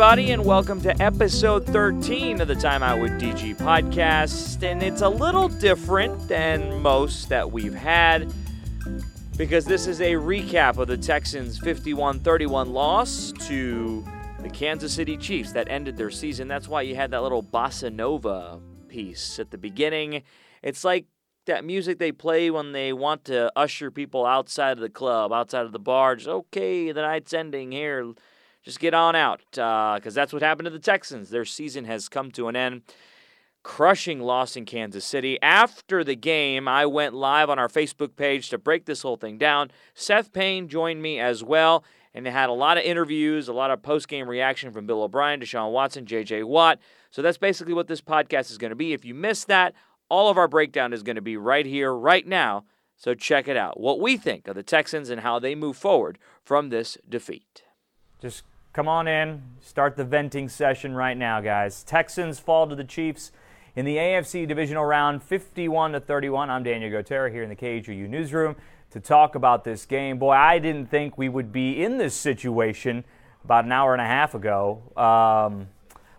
everybody, and welcome to episode 13 of the Time Out with DG podcast. And it's a little different than most that we've had because this is a recap of the Texans' 51 31 loss to the Kansas City Chiefs that ended their season. That's why you had that little bossa nova piece at the beginning. It's like that music they play when they want to usher people outside of the club, outside of the bar. Just okay, the night's ending here just get on out because uh, that's what happened to the Texans. Their season has come to an end. Crushing loss in Kansas City. After the game, I went live on our Facebook page to break this whole thing down. Seth Payne joined me as well, and they had a lot of interviews, a lot of post game reaction from Bill O'Brien, Deshaun Watson, JJ Watt. So that's basically what this podcast is going to be. If you missed that, all of our breakdown is going to be right here, right now. So check it out. What we think of the Texans and how they move forward from this defeat. Just come on in, start the venting session right now, guys. Texans fall to the Chiefs in the AFC divisional round 51 to 31. I'm Daniel Gotera here in the KHOU newsroom to talk about this game. Boy, I didn't think we would be in this situation about an hour and a half ago. Um,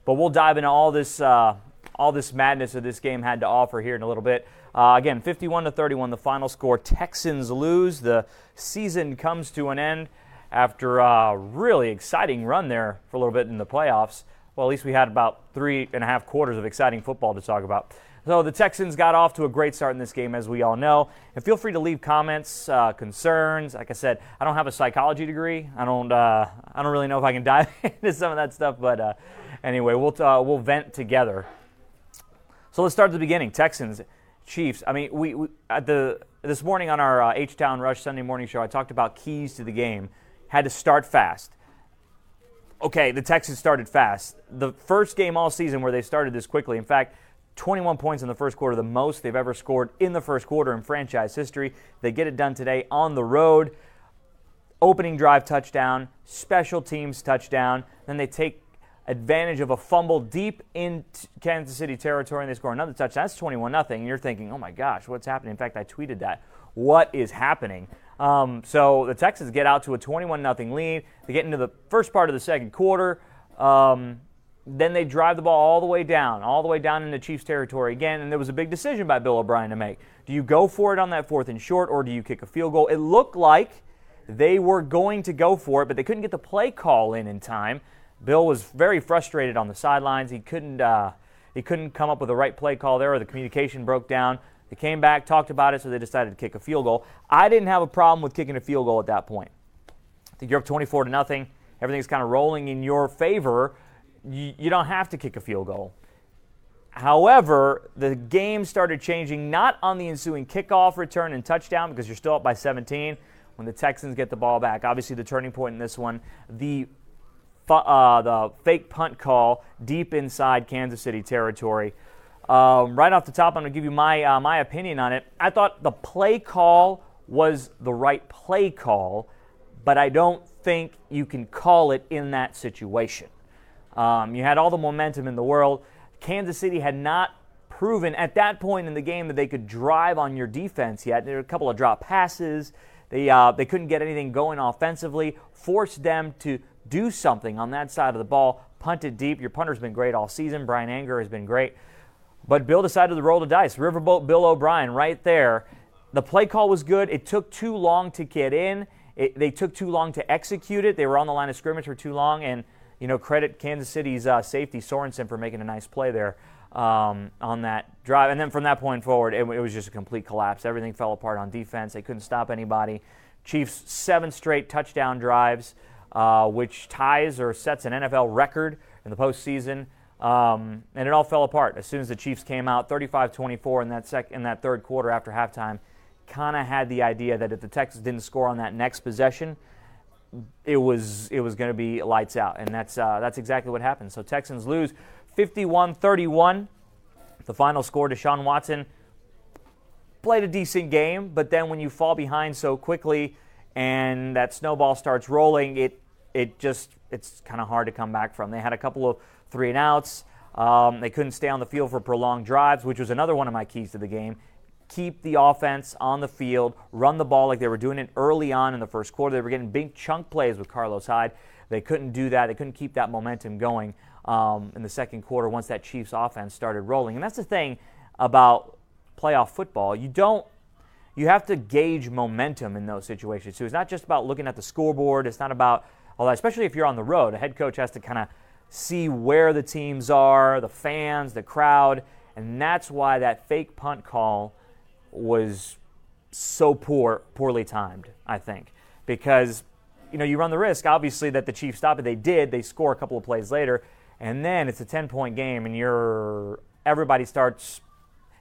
but we'll dive into all this uh, all this madness that this game had to offer here in a little bit. Uh, again, 51 to 31, the final score. Texans lose. The season comes to an end after a really exciting run there for a little bit in the playoffs. Well, at least we had about three and a half quarters of exciting football to talk about. So the Texans got off to a great start in this game, as we all know. And feel free to leave comments, uh, concerns. Like I said, I don't have a psychology degree. I don't. Uh, I don't really know if I can dive into some of that stuff. But uh, anyway, we'll uh, we'll vent together. So let's start at the beginning. Texans, Chiefs. I mean, we, we at the this morning on our H Town Rush Sunday morning show, I talked about keys to the game had to start fast. Okay, the Texans started fast. The first game all season where they started this quickly. In fact, 21 points in the first quarter, the most they've ever scored in the first quarter in franchise history. They get it done today on the road. Opening drive touchdown, special teams touchdown. Then they take advantage of a fumble deep in Kansas City territory and they score another touchdown. That's 21 0. And you're thinking, oh my gosh, what's happening? In fact, I tweeted that. What is happening? Um, so the Texans get out to a 21 0 lead. They get into the first part of the second quarter. Um, then they drive the ball all the way down, all the way down into Chiefs territory again. And there was a big decision by Bill O'Brien to make. Do you go for it on that fourth and short, or do you kick a field goal? It looked like they were going to go for it, but they couldn't get the play call in in time. Bill was very frustrated on the sidelines. He couldn't. Uh, he couldn't come up with the right play call there, or the communication broke down. They came back, talked about it, so they decided to kick a field goal. I didn't have a problem with kicking a field goal at that point. I think you're up 24 to nothing. Everything's kind of rolling in your favor. You, you don't have to kick a field goal. However, the game started changing not on the ensuing kickoff return and touchdown because you're still up by 17 when the Texans get the ball back. Obviously, the turning point in this one, the uh, the fake punt call deep inside Kansas City territory. Um, right off the top, I'm going to give you my, uh, my opinion on it. I thought the play call was the right play call, but I don't think you can call it in that situation. Um, you had all the momentum in the world. Kansas City had not proven at that point in the game that they could drive on your defense yet. There were a couple of drop passes. They, uh, they couldn't get anything going offensively, forced them to do something on that side of the ball, punt it deep. Your punter's been great all season. Bryan Anger has been great. But Bill decided to roll the dice. Riverboat Bill O'Brien right there. The play call was good. It took too long to get in. It, they took too long to execute it. They were on the line of scrimmage for too long. And, you know, credit Kansas City's uh, safety, Sorensen, for making a nice play there um, on that drive. And then from that point forward, it, it was just a complete collapse. Everything fell apart on defense. They couldn't stop anybody. Chiefs, seven straight touchdown drives, uh, which ties or sets an NFL record in the postseason. Um, and it all fell apart as soon as the Chiefs came out 35 24 in that, sec- in that third quarter after halftime. Kind of had the idea that if the Texans didn't score on that next possession, it was it was going to be lights out, and that's uh, that's exactly what happened. So Texans lose 51-31. The final score: Deshaun Watson played a decent game, but then when you fall behind so quickly and that snowball starts rolling, it it just it's kind of hard to come back from. They had a couple of three and outs. Um, they couldn't stay on the field for prolonged drives, which was another one of my keys to the game. Keep the offense on the field, run the ball like they were doing it early on in the first quarter. They were getting big chunk plays with Carlos Hyde. They couldn't do that. They couldn't keep that momentum going um, in the second quarter once that Chiefs offense started rolling. And that's the thing about playoff football. You don't you have to gauge momentum in those situations too. It's not just about looking at the scoreboard. It's not about especially if you're on the road. A head coach has to kind of see where the teams are, the fans, the crowd, and that's why that fake punt call was so poor, poorly timed. I think because you know you run the risk, obviously, that the Chiefs stop it. They did. They score a couple of plays later, and then it's a 10 point game, and you're everybody starts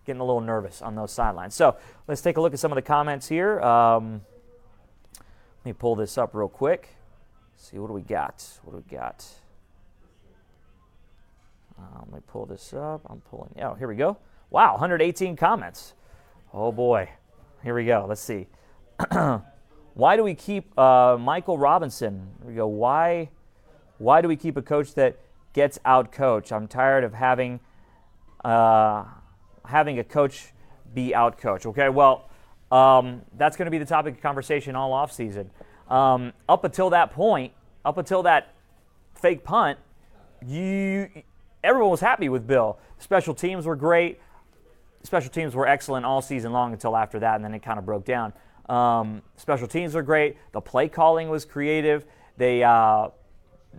getting a little nervous on those sidelines. So let's take a look at some of the comments here. Um, let me pull this up real quick. See what do we got? What do we got? Uh, let me pull this up. I'm pulling. Oh, here we go. Wow, 118 comments. Oh boy. Here we go. Let's see. why do we keep uh, Michael Robinson? Here we go. Why? Why do we keep a coach that gets out coach? I'm tired of having uh, having a coach be out coach. Okay, well, um, that's going to be the topic of conversation all off season. Um, up until that point, up until that fake punt, you everyone was happy with Bill. Special teams were great. Special teams were excellent all season long until after that, and then it kind of broke down. Um, special teams were great. The play calling was creative. They uh,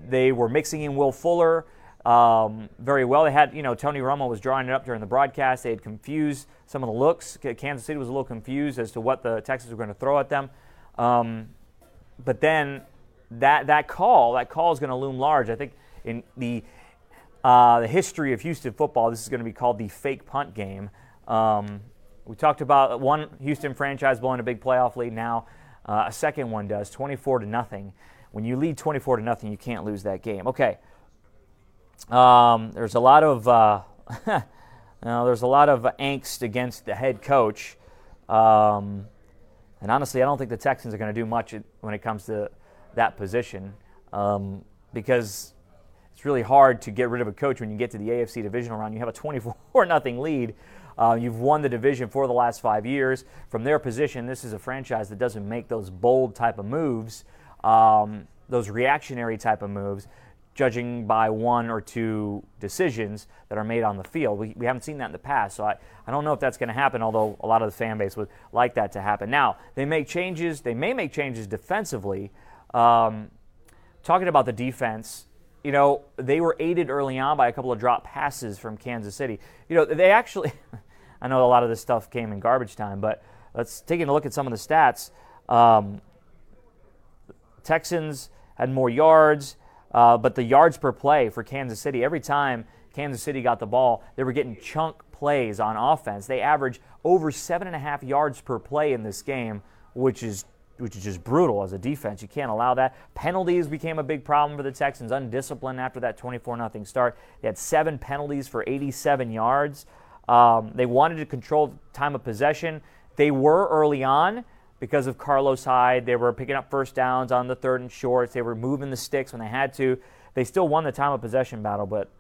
they were mixing in Will Fuller um, very well. They had, you know, Tony Romo was drawing it up during the broadcast. They had confused some of the looks. Kansas City was a little confused as to what the Texans were going to throw at them. Um, but then that that call, that call is going to loom large. I think in the uh, the history of Houston football, this is going to be called the fake punt game. Um, we talked about one Houston franchise blowing a big playoff lead. Now uh, a second one does, 24 to nothing. When you lead 24 to nothing, you can't lose that game. Okay. Um, there's a lot of uh, there's a lot of angst against the head coach, um, and honestly, I don't think the Texans are going to do much when it comes to that position um, because it's really hard to get rid of a coach when you get to the AFC divisional round. You have a 24 nothing lead. Uh, you've won the division for the last five years. From their position, this is a franchise that doesn't make those bold type of moves, um, those reactionary type of moves judging by one or two decisions that are made on the field. We, we haven't seen that in the past, so I, I don't know if that's going to happen, although a lot of the fan base would like that to happen. Now, they make changes, they may make changes defensively. Um, talking about the defense, you know, they were aided early on by a couple of drop passes from Kansas City. You know, they actually, I know a lot of this stuff came in garbage time, but let's take a look at some of the stats. Um, Texans had more yards. Uh, but the yards per play for Kansas City, every time Kansas City got the ball, they were getting chunk plays on offense. They averaged over seven and a half yards per play in this game, which is which is just brutal as a defense. You can't allow that. Penalties became a big problem for the Texans. Undisciplined after that 24 0 start. They had seven penalties for 87 yards. Um, they wanted to control time of possession. They were early on because of Carlos Hyde. They were picking up first downs on the third and shorts. They were moving the sticks when they had to. They still won the time of possession battle, but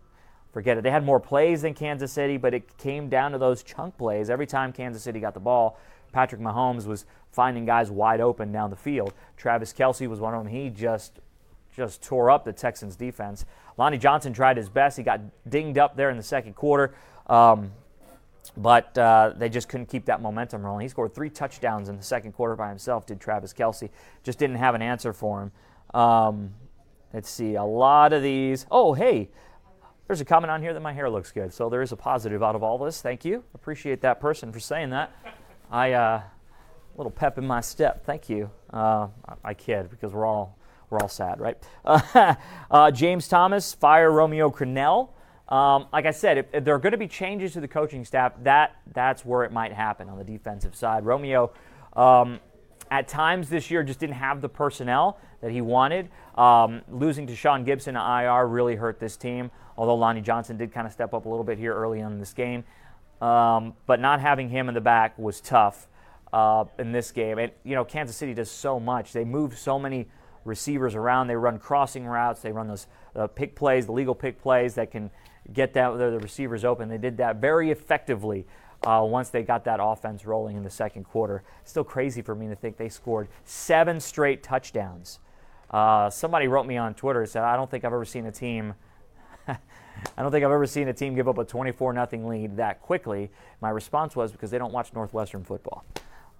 forget it. They had more plays than Kansas City, but it came down to those chunk plays. Every time Kansas City got the ball, Patrick Mahomes was finding guys wide open down the field. Travis Kelce was one of them. He just just tore up the Texans defense. Lonnie Johnson tried his best. He got dinged up there in the second quarter. Um, but uh, they just couldn't keep that momentum rolling. He scored three touchdowns in the second quarter by himself, did Travis Kelce Just didn't have an answer for him. Um, let's see, a lot of these. Oh, hey, there's a comment on here that my hair looks good. So there is a positive out of all this. Thank you. Appreciate that person for saying that. I, uh, little pep in my step. Thank you. Uh, I kid because we're all, we're all sad, right? Uh, James Thomas, fire Romeo Crennel. Um, like I said, if, if, there are going to be changes to the coaching staff, that that's where it might happen on the defensive side. Romeo, um, at times this year, just didn't have the personnel that he wanted. Um, losing Tashaun Gipson to IR really hurt this team. Although Lonnie Johnson did kind of step up a little bit here early on in this game, um, but not having him in the back was tough uh, in this game. And you know, Kansas City does so much. They move so many receivers around. They run crossing routes. They run those uh, pick plays, the legal pick plays that can get that the receivers open. They did that very effectively uh, once they got that offense rolling in the second quarter. Still crazy for me to think they scored seven straight touchdowns Uh, somebody wrote me on Twitter and said, I don't think I've ever seen a team. I don't think I've ever seen a team give up a 24 0 lead that quickly. My response was because they don't watch Northwestern football.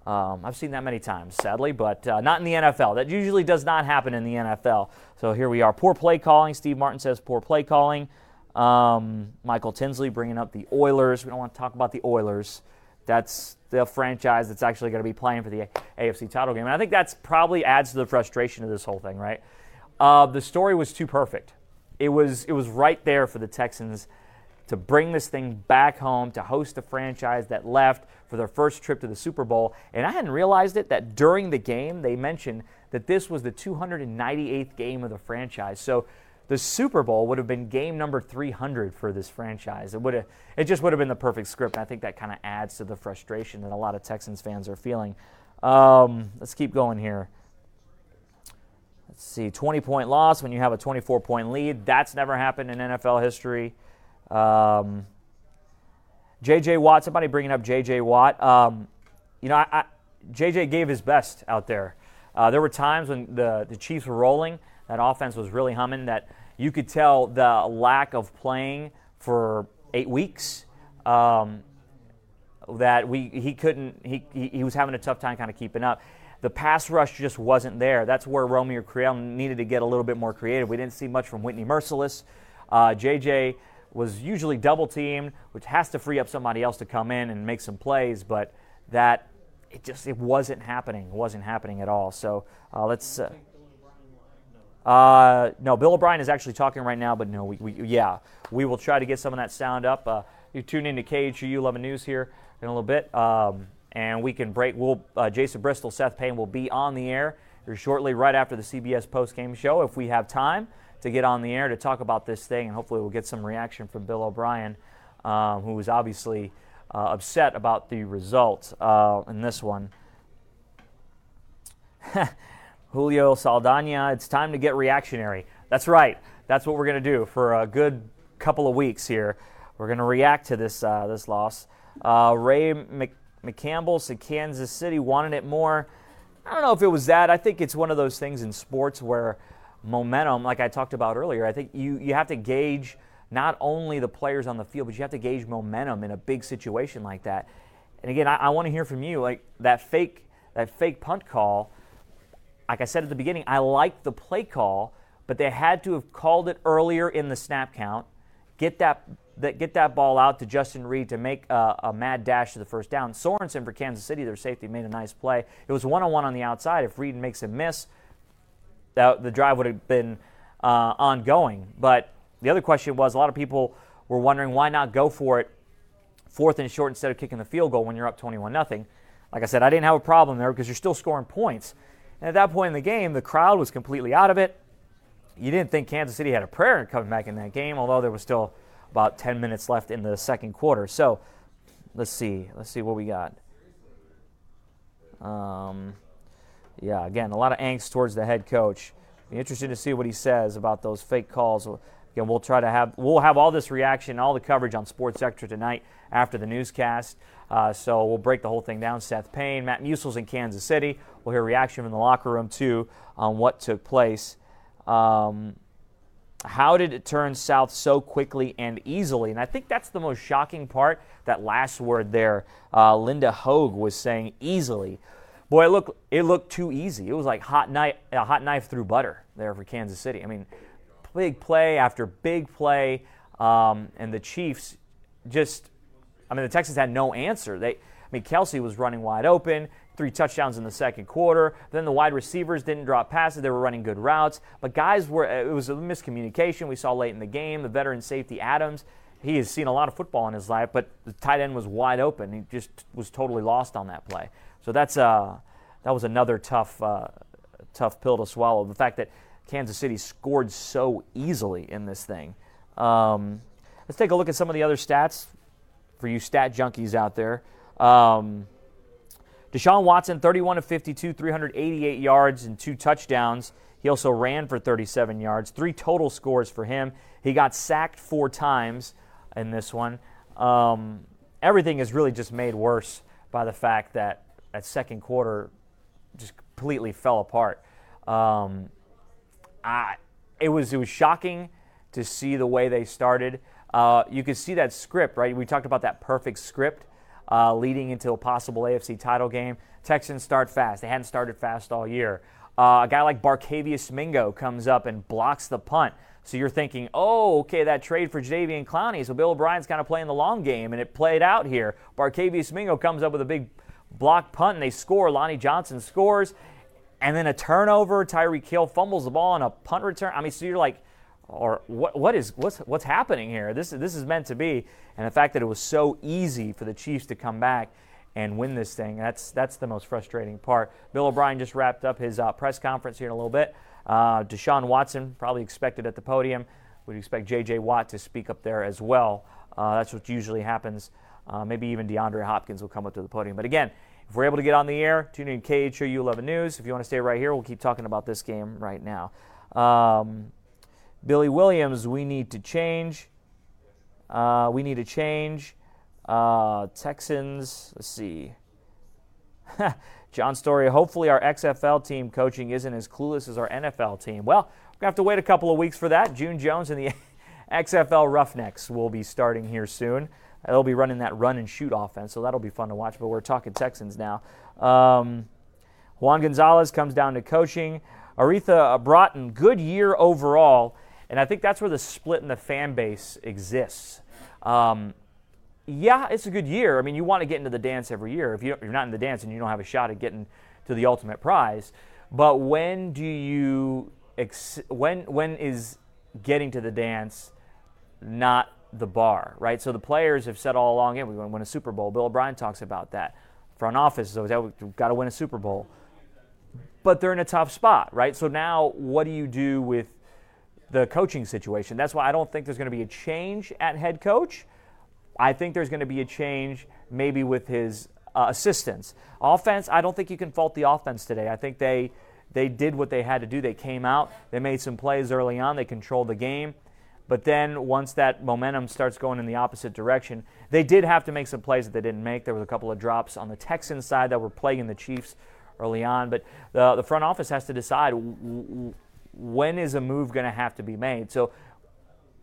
Um, I've seen that many times, sadly, but uh, not in the NFL. That usually does not happen in the NFL. So here we are. Poor play calling. Steve Martin says poor play calling. Um, Michael Tinsley bringing up the Oilers. We don't want to talk about the Oilers. That's the franchise that's actually going to be playing for the AFC title game. And I think that's probably adds to the frustration of this whole thing, right? Uh, the story was too perfect. It was it was right there for the Texans to bring this thing back home to host a franchise that left for their first trip to the Super Bowl. And I hadn't realized it that during the game they mentioned that this was the 298th game of the franchise. So the Super Bowl would have been game number 300 for this franchise. It would have, it just would have been the perfect script. I think that kind of adds to the frustration that a lot of Texans fans are feeling. Um, let's keep going here. Let's see, 20 point loss when you have a 24 point lead. That's never happened in NFL history. Um, J.J. Watt, somebody bringing up J.J. Watt. Um, you know, I, I, J.J. gave his best out there. Uh, there were times when the, the Chiefs were rolling, that offense was really humming, that you could tell the lack of playing for eight weeks. Um, that we he couldn't he, he was having a tough time kind of keeping up. The pass rush just wasn't there. That's where Romeo Crennel needed to get a little bit more creative. We didn't see much from Whitney Mercilus. Uh, JJ was usually double teamed, which has to free up somebody else to come in and make some plays, but that it just it wasn't happening. It wasn't happening at all. So uh, let's. Uh, uh, no, Bill O'Brien is actually talking right now, but no, we, we, yeah, we will try to get some of that sound up. Uh, you tune into KHOU 11 News here in a little bit, um, and we can break. We'll uh, Jason Bristol, Seth Payne will be on the air here shortly, right after the CBS post game show, if we have time to get on the air to talk about this thing, and hopefully we'll get some reaction from Bill O'Brien, um, obviously uh, upset about the result uh, in this one. Julio Saldana, it's time to get reactionary. That's right. That's what we're going to do for a good couple of weeks here. We're going to react to this uh, this loss. Uh, Ray Mc- McCampbell said Kansas City wanted it more. I don't know if it was that. I think it's one of those things in sports where momentum, like I talked about earlier, I think you, you have to gauge not only the players on the field, but you have to gauge momentum in a big situation like that. And again, I, I want to hear from you. Like that fake that fake punt call like I said at the beginning, I like the play call, but they had to have called it earlier in the snap count, get that, that get that ball out to Justin Reid to make a, a, mad dash to the first down. Sorensen for Kansas City, their safety, made a nice play. It was one on one on the outside. If Reed makes a miss, that, the drive would have been uh, ongoing. But the other question was a lot of people were wondering why not go for it fourth and short instead of kicking the field goal when you're up 21 0. Like I said, I didn't have a problem there because you're still scoring points. And at that point in the game, the crowd was completely out of it. You didn't think Kansas City had a prayer coming back in that game, although there was still about 10 minutes left in the second quarter. So let's see. Let's see what we got. Um, yeah, again, a lot of angst towards the head coach. Be interesting to see what he says about those fake calls. Again, we'll try to have we'll have all this reaction, all the coverage on Sports Extra tonight after the newscast. Uh, so we'll break the whole thing down. Seth Payne, Matt Musil's in Kansas City. We'll hear reaction from the locker room too on what took place. Um, how did it turn south so quickly and easily? And I think that's the most shocking part. That last word there, uh, Linda Hogue was saying easily. Boy, it looked it looked too easy. It was like hot knife, a hot knife through butter there for Kansas City. I mean, big play after big play, um, and the Chiefs just. I mean, the Texans had no answer. They, I mean, Kelce was running wide open three touchdowns in the second quarter. Then the wide receivers didn't drop passes; they were running good routes. But guys were it was a miscommunication we saw late in the game. The veteran safety Adams, he has seen a lot of football in his life, but the tight end was wide open. He just was totally lost on that play. So that's uh that was another tough uh, tough pill to swallow. The fact that Kansas City scored so easily in this thing. Um, let's take a look at some of the other stats for you stat junkies out there. Um, Deshaun Watson, 31 of 52, 388 yards and two touchdowns. He also ran for 37 yards, three total scores for him. He got sacked four times in this one. Um, everything is really just made worse by the fact that that second quarter just completely fell apart. Um, uh, it was it was shocking to see the way they started. Uh, you could see that script, right? We talked about that perfect script uh, leading into a possible AFC title game. Texans start fast. They hadn't started fast all year. Uh, a guy like Barkevious Mingo comes up and blocks the punt. So you're thinking, oh, okay, that trade for Jadeveon Clowney. So Bill O'Brien's kind of playing the long game, and it played out here. Barkevious Mingo comes up with a big block punt, and they score. Lonnie Johnson scores, and then a turnover. Tyreek Hill fumbles the ball on a punt return. I mean, so you're like, or what, what is what's what's happening here? This this is meant to be, and the fact that it was so easy for the Chiefs to come back and win this thing. That's that's the most frustrating part. Bill O'Brien just wrapped up his uh, press conference here in a little bit. Uh, Deshaun Watson probably expected at the podium. We'd expect J.J. Watt to speak up there as well. Uh, that's what usually happens. Uh, maybe even DeAndre Hopkins will come up to the podium. But again, if we're able to get on the air, tune in KHOU 11 News. If you want to stay right here, we'll keep talking about this game right now. Um, Billy Williams, we need to change. Uh, we need to change. Uh, Texans, let's see. John Story, hopefully our XFL team coaching isn't as clueless as our NFL team. Well, we're going to have to wait a couple of weeks for that. June Jones and the XFL Roughnecks will be starting here soon. They'll be running that run and shoot offense, so that'll be fun to watch. But we're talking Texans now. Um, Juan Gonzalez comes down to coaching. Aretha Broughton, good year overall. And I think that's where the split in the fan base exists. Um, yeah, it's a good year. I mean, you want to get into the dance every year. If you're not in the dance and you don't have a shot at getting to the ultimate prize, but when do you when when is getting to the dance not the bar, right? So the players have said all along, yeah, we want to win a Super Bowl. Bill O'Brien talks about that. Front office is always, we've got to win a Super Bowl. But they're in a tough spot, right? So now what do you do with the coaching situation? That's why I don't think there's going to be a change at head coach. I think there's going to be a change maybe with his uh, assistants. Offense, I don't think you can fault the offense today. I think they they did what they had to do. They came out, they made some plays early on, they controlled the game. But then once that momentum starts going in the opposite direction, they did have to make some plays that they didn't make. There was a couple of drops on the Texans side that were plaguing the Chiefs early on. But the, the front office has to decide when is a move going to have to be made. So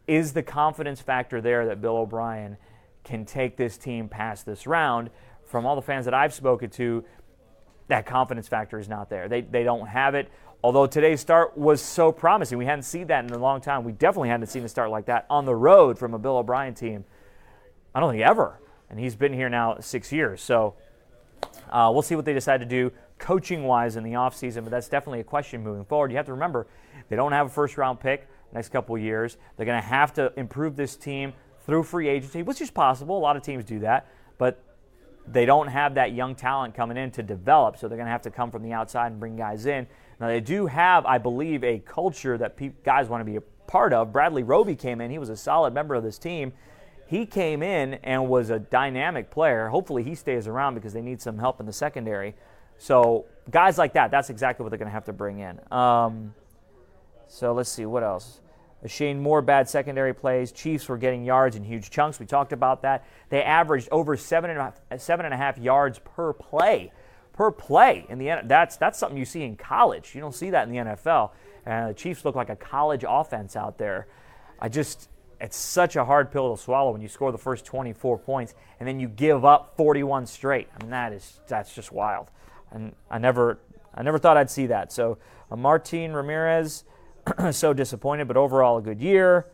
is the confidence factor there that Bill O'Brien can take this team past this round? From all the fans that I've spoken to, that confidence factor is not there. They, they don't have it. Although today's start was so promising, we hadn't seen that in a long time. We definitely hadn't seen a start like that on the road from a Bill O'Brien team. I don't think ever. And he's been here now six years. So uh, we'll see what they decide to do coaching wise in the offseason, but that's definitely a question moving forward. You have to remember, they don't have a first round pick next couple years. They're going to have to improve this team through free agency, which is possible. A lot of teams do that. But they don't have that young talent coming in to develop, so they're going to have to come from the outside and bring guys in. Now, they do have, I believe, a culture that pe- guys want to be a part of. Bradley Roby came in, he was a solid member of this team. He came in and was a dynamic player. Hopefully, he stays around because they need some help in the secondary. So, guys like that, that's exactly what they're going to have to bring in. Um, so, let's see, what else? Shane Moore, bad secondary plays. Chiefs were getting yards in huge chunks. We talked about that. They averaged over seven and a half, seven and a half yards per play per play in the that's that's something you see in college. You don't see that in the NFL. And the Chiefs look like a college offense out there. I just it's such a hard pill to swallow when you score the first 24 points and then you give up 41 straight. I mean that is that's just wild. And I never I never thought I'd see that. So uh, Martin Ramirez so disappointed, but overall a good year.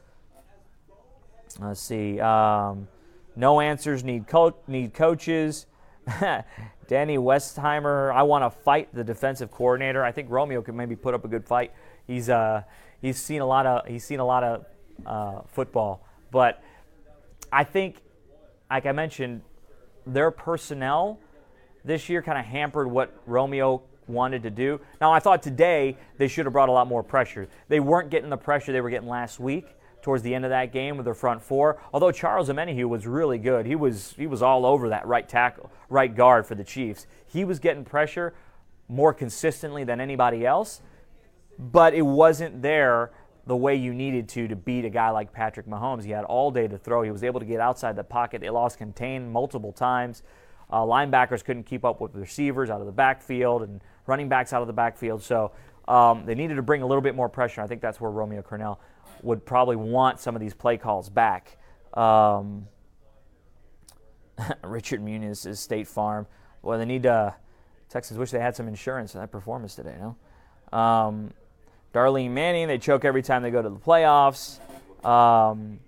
Let's see. Um, no answers need co- need coaches. Danny Westheimer, I want to fight the defensive coordinator. I think Romeo could maybe put up a good fight. He's uh, he's seen a lot of he's seen a lot of uh, football, but I think, like I mentioned, their personnel this year kind of hampered what Romeo wanted to do. Now I thought today they should have brought a lot more pressure. They weren't getting the pressure they were getting last week towards the end of that game with their front four. Although Charles Omenihu was really good, he was he was all over that right tackle, right guard for the Chiefs. He was getting pressure more consistently than anybody else, but it wasn't there the way you needed to to beat a guy like Patrick Mahomes. He had all day to throw. He was able to get outside the pocket. They lost contain multiple times. Uh, linebackers couldn't keep up with receivers out of the backfield and running backs out of the backfield. So um, they needed to bring a little bit more pressure. I think that's where Romeo Crennel would probably want some of these play calls back. Um, Richard Muniz is State Farm. Well, they need to. Texans wish they had some insurance for that performance today. No. Um, Darlene Manning, they choke every time they go to the playoffs. Um,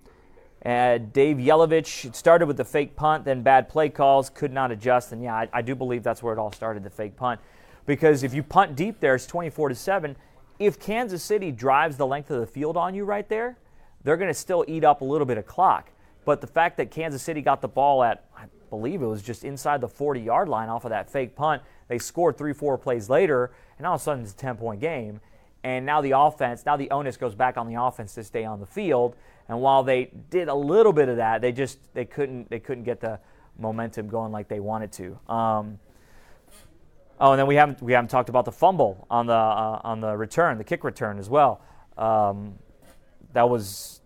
and Dave Yelovich started with the fake punt, then bad play calls, could not adjust. And yeah, I, I, do believe that's where it all started, the fake punt. Because if you punt deep there, it's 24 to 7. If Kansas City drives the length of the field on you right there, they're going to still eat up a little bit of clock. But the fact that Kansas City got the ball at, I believe it was just inside the 40 yard line off of that fake punt, they scored three, four plays later, and all of a sudden it's a 10 point game. And now the offense, now the onus goes back on the offense to stay on the field. And while they did a little bit of that, they just they couldn't they couldn't get the momentum going like they wanted to. Um, oh, and then we haven't we haven't talked about the fumble on the uh, on the return, the kick return as well. Um, that was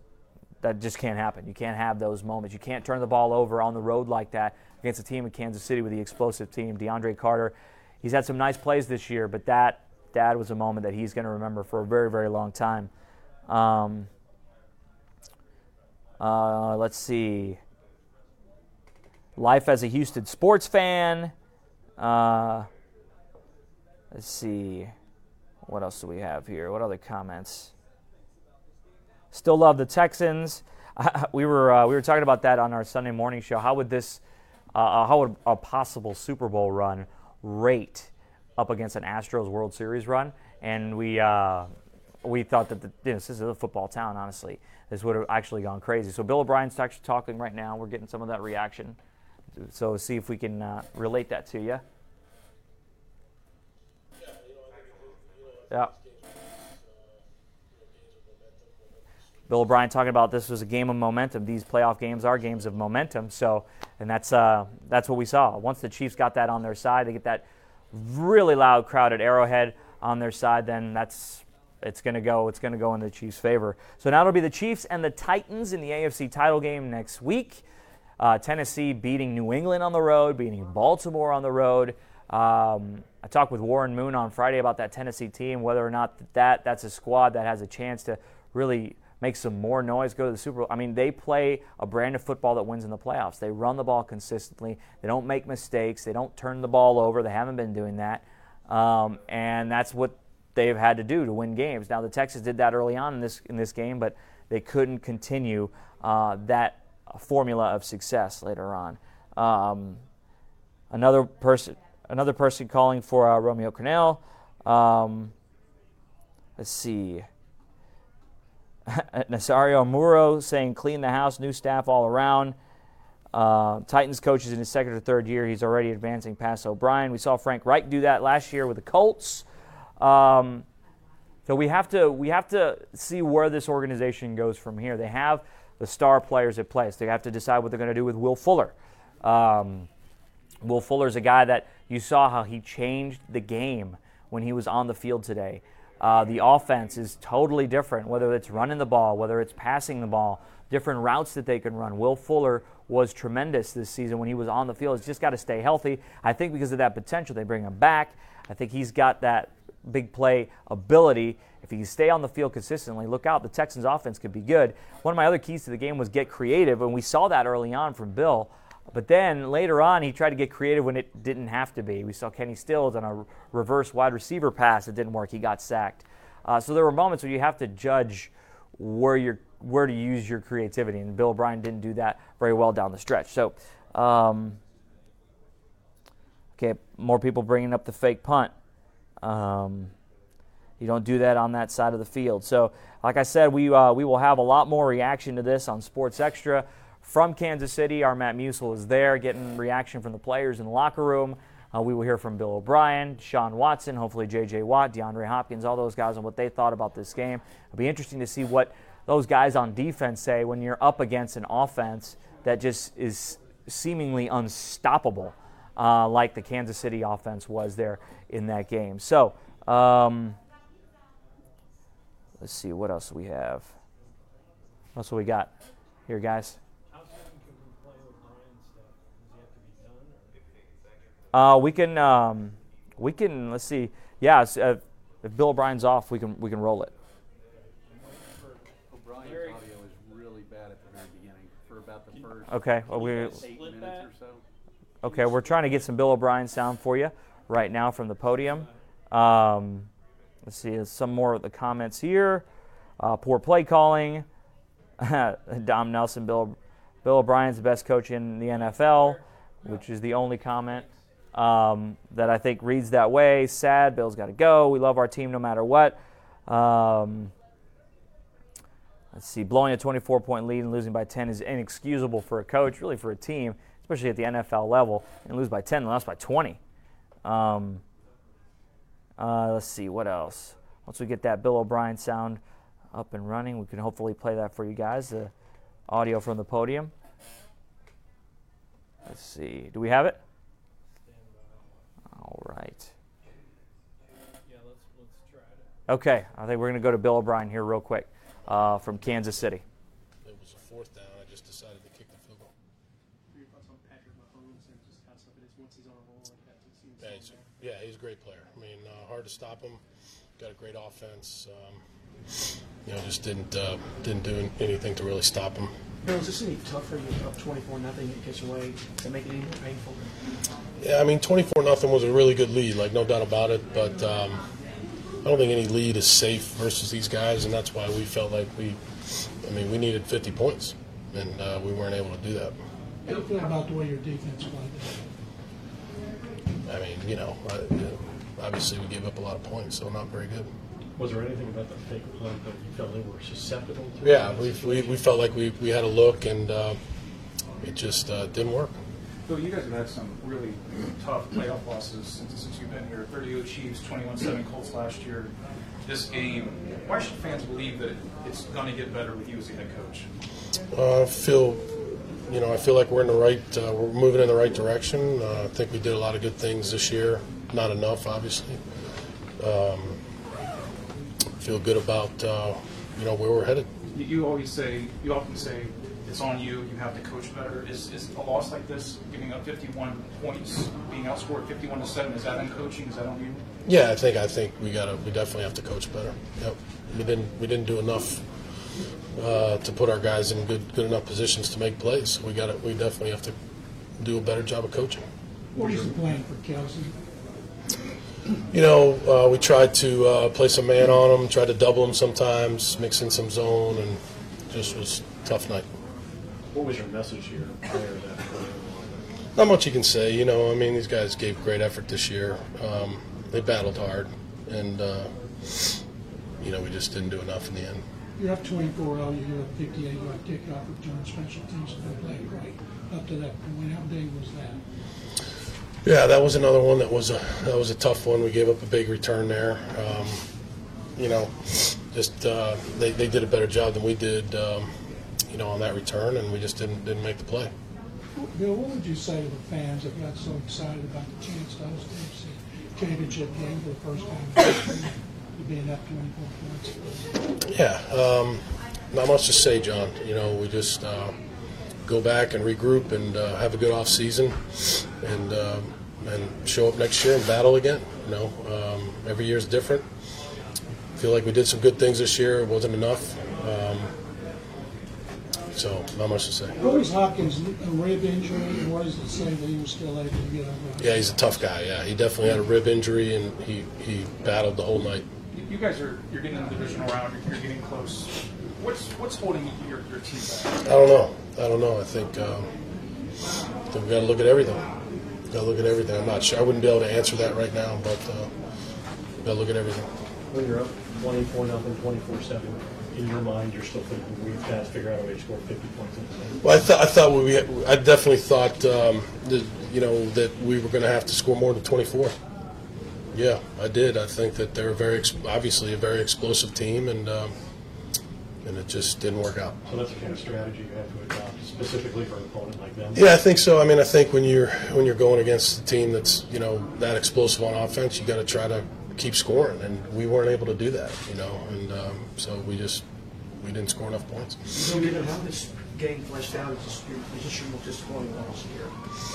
that just can't happen. You can't have those moments. You can't turn the ball over on the road like that against a team in Kansas City with the explosive team. DeAndre Carter, he's had some nice plays this year, but that dad was a moment that he's going to remember for a very, very long time. Um, uh, let's see. Life as a Houston sports fan. Uh, let's see. What else do we have here? What other comments? Still love the Texans. we were uh, we were talking about that on our Sunday morning show. How would this, uh, uh, how would a possible Super Bowl run rate up against an Astros World Series run, and we uh, we thought that the, you know, this is a football town. Honestly, this would have actually gone crazy. So Bill O'Brien's actually talking right now. We're getting some of that reaction. So see if we can uh, relate that to you. Yeah. Bill O'Brien talking about this was a game of momentum. These playoff games are games of momentum. So, and that's uh, that's what we saw. Once the Chiefs got that on their side, they get that really loud crowd at Arrowhead on their side, then that's it's going to go it's going to go in the Chiefs' favor. So now it'll be the Chiefs and the Titans in the AFC title game next week. Uh, Tennessee beating New England on the road, beating Baltimore on the road. Um, I talked with Warren Moon on Friday about that Tennessee team, whether or not that that's a squad that has a chance to really make some more noise, go to the Super Bowl. I mean, they play a brand of football that wins in the playoffs. They run the ball consistently. They don't make mistakes. They don't turn the ball over. They haven't been doing that. Um, and that's what they've had to do to win games. Now, the Texans did that early on in this, in this game, but they couldn't continue uh, that formula of success later on. Um, another person, another person calling for uh, Romeo Crennel. Um, let's see. Nasario Muro saying clean the house, new staff all around. Uh, Titans coach is in his second or third year. He's already advancing past O'Brien. We saw Frank Reich do that last year with the Colts. Um, so we have to we have to see where this organization goes from here. They have the star players at place. They have to decide what they're going to do with Will Fuller. Um, Will Fuller is a guy that you saw how he changed the game when he was on the field today. Uh, the offense is totally different, whether it's running the ball, whether it's passing the ball, different routes that they can run. Will Fuller was tremendous this season when he was on the field. He's just got to stay healthy. I think because of that potential, they bring him back. I think he's got that big play ability. If he can stay on the field consistently, look out, the Texans' offense could be good. One of my other keys to the game was get creative, and we saw that early on from Bill. But then later on, he tried to get creative when it didn't have to be. We saw Kenny Stills on a reverse wide receiver pass. It didn't work. He got sacked. Uh, so there were moments where you have to judge where you're where to use your creativity, and Bill O'Brien didn't do that very well down the stretch. So, um, okay, more people bringing up the fake punt. Um, you don't do that on that side of the field. So, like I said, we uh, we will have a lot more reaction to this on Sports Extra from Kansas City. Our Matt Musil is there getting reaction from the players in the locker room. Uh, we will hear from Bill O'Brien, Sean Watson, hopefully J.J. Watt, DeAndre Hopkins, all those guys on what they thought about this game. It'll be interesting to see what those guys on defense say when you're up against an offense that just is seemingly unstoppable, uh, like the Kansas City offense was there in that game. So, um, let's see, what else we have? What else we got here, guys? Uh, we can um, we can let's see. Yeah, uh, if Bill O'Brien's off, we can we can roll it. O'Brien's audio is really bad at the very beginning for about the first Okay. Well, we eight minutes or so. okay. We're trying to get some Bill O'Brien sound for you right now from the podium. Um, let's see some more of the comments here. Uh, poor play calling. Dom Nelson, Bill Bill O'Brien's the best coach in the NFL, which is the only comment um, that I think reads that way. Sad, Bill's got to go. We love our team no matter what. Um, let's see, blowing a 24 point lead and losing by 10 is inexcusable for a coach, really for a team, especially at the NFL level, and lose by 10 and lost by 20. Um, uh, let's see, what else? Once we get that Bill O'Brien sound up and running, we can hopefully play that for you guys. The audio from the podium. Let's see, do we have it? All right. Okay, I think we're going to go to Bill O'Brien here real quick uh, from Kansas City. It was a fourth down. I just decided to kick the field goal. Your thoughts on Patrick Mahomes and just how tough it is once he's on a roll like that? It seems Yeah, he's, yeah, he's a great player. I mean, uh, hard to stop him. Got a great offense. Um, you know, just didn't uh, didn't do anything to really stop him. Bill, is this any tougher? You're up 24 nothing, it gets away to make it any more painful. Yeah, I mean, 24 nothing was a really good lead, like no doubt about it. But um, I don't think any lead is safe versus these guys, and that's why we felt like we, I mean, we needed 50 points, and uh, we weren't able to do that. How do you feel about the way your defense played? I mean, you know, I, you know, obviously we gave up a lot of points, so not very good. Was there anything about the fake punt that you felt they were susceptible to? Yeah, we, we, we felt like we, we had a look, and uh, it just uh, didn't work. Bill, you guys have had some really tough playoff losses since, since you've been here. 30 Chiefs, 21-7 Colts last year. This game, why should fans believe that it's going to get better with you as a head coach? Uh, feel, you know, I feel like we're in the right, uh, we're moving in the right direction. Uh, I think we did a lot of good things this year. Not enough, obviously. Um, feel good about, uh, you know, where we're headed. You, you always say, you often say, it's on you. You have to coach better. Is, is a loss like this, giving up 51 points, being outscored 51 to seven, is that on coaching? Is that on you? Yeah, I think I think we got to we definitely have to coach better. Yep, we didn't we didn't do enough uh, to put our guys in good good enough positions to make plays. We got to we definitely have to do a better job of coaching. What is the plan for Kelce? You know, uh, we tried to uh, play some man on him, tried to double him sometimes, mix in some zone, and just was a tough night. What was your message here prior to that? Not much you can say. You know, I mean, these guys gave great effort this year. Um, they battled hard, and uh, you know, we just didn't do enough in the end. You're up 24 0, you get a 58 yard kickoff return, special teams have been playing great up to that point. How big was that? Yeah, that was another one that was a that was a tough one. We gave up a big return there. Um, you know, just uh, they they did a better job than we did. Um, you know, on that return, and we just didn't didn't make the play. Bill, what would you say to the fans that got so excited about the chance to host the championship game for the first time? Being up 24 points. Yeah, um, not much to say, John. You know, we just uh, go back and regroup and uh, have a good off season, and um, and show up next year and battle again. You know, um, every year is different. Feel like we did some good things this year. It wasn't enough. Um, so, not much to say. What was Hopkins' a rib injury, and what does it say that he was still able to get over it? Yeah, he's a tough guy. Yeah, he definitely had a rib injury, and he, he battled the whole night. You- You guys are you're getting in the divisional round. You're, you're getting close. What's what's holding your, your team back? I don't know. I don't know. I think, um, I think we got to look at everything. Got to look at everything. I'm not sure. I wouldn't be able to answer that right now, but uh, got to look at everything. When you're up 24 nothing, 24 7, in your mind, you're still thinking we've got to figure out a way to score 50 points in the game. Well, I, th- I thought we, I definitely thought, um, that, you know, that we were going to have to score more than 24. Yeah, I did. I think that they're very, ex- obviously, a very explosive team, and um, and it just didn't work out. So that's the kind of strategy you have to adopt specifically for an opponent like them. Yeah, I think so. I mean, I think when you're when you're going against a team that's you know that explosive on offense, you got to try to keep scoring, and we weren't able to do that. You know, and um, so we just we didn't score enough points. So, given how this game fleshed out, is this your, is this your most disappointing loss here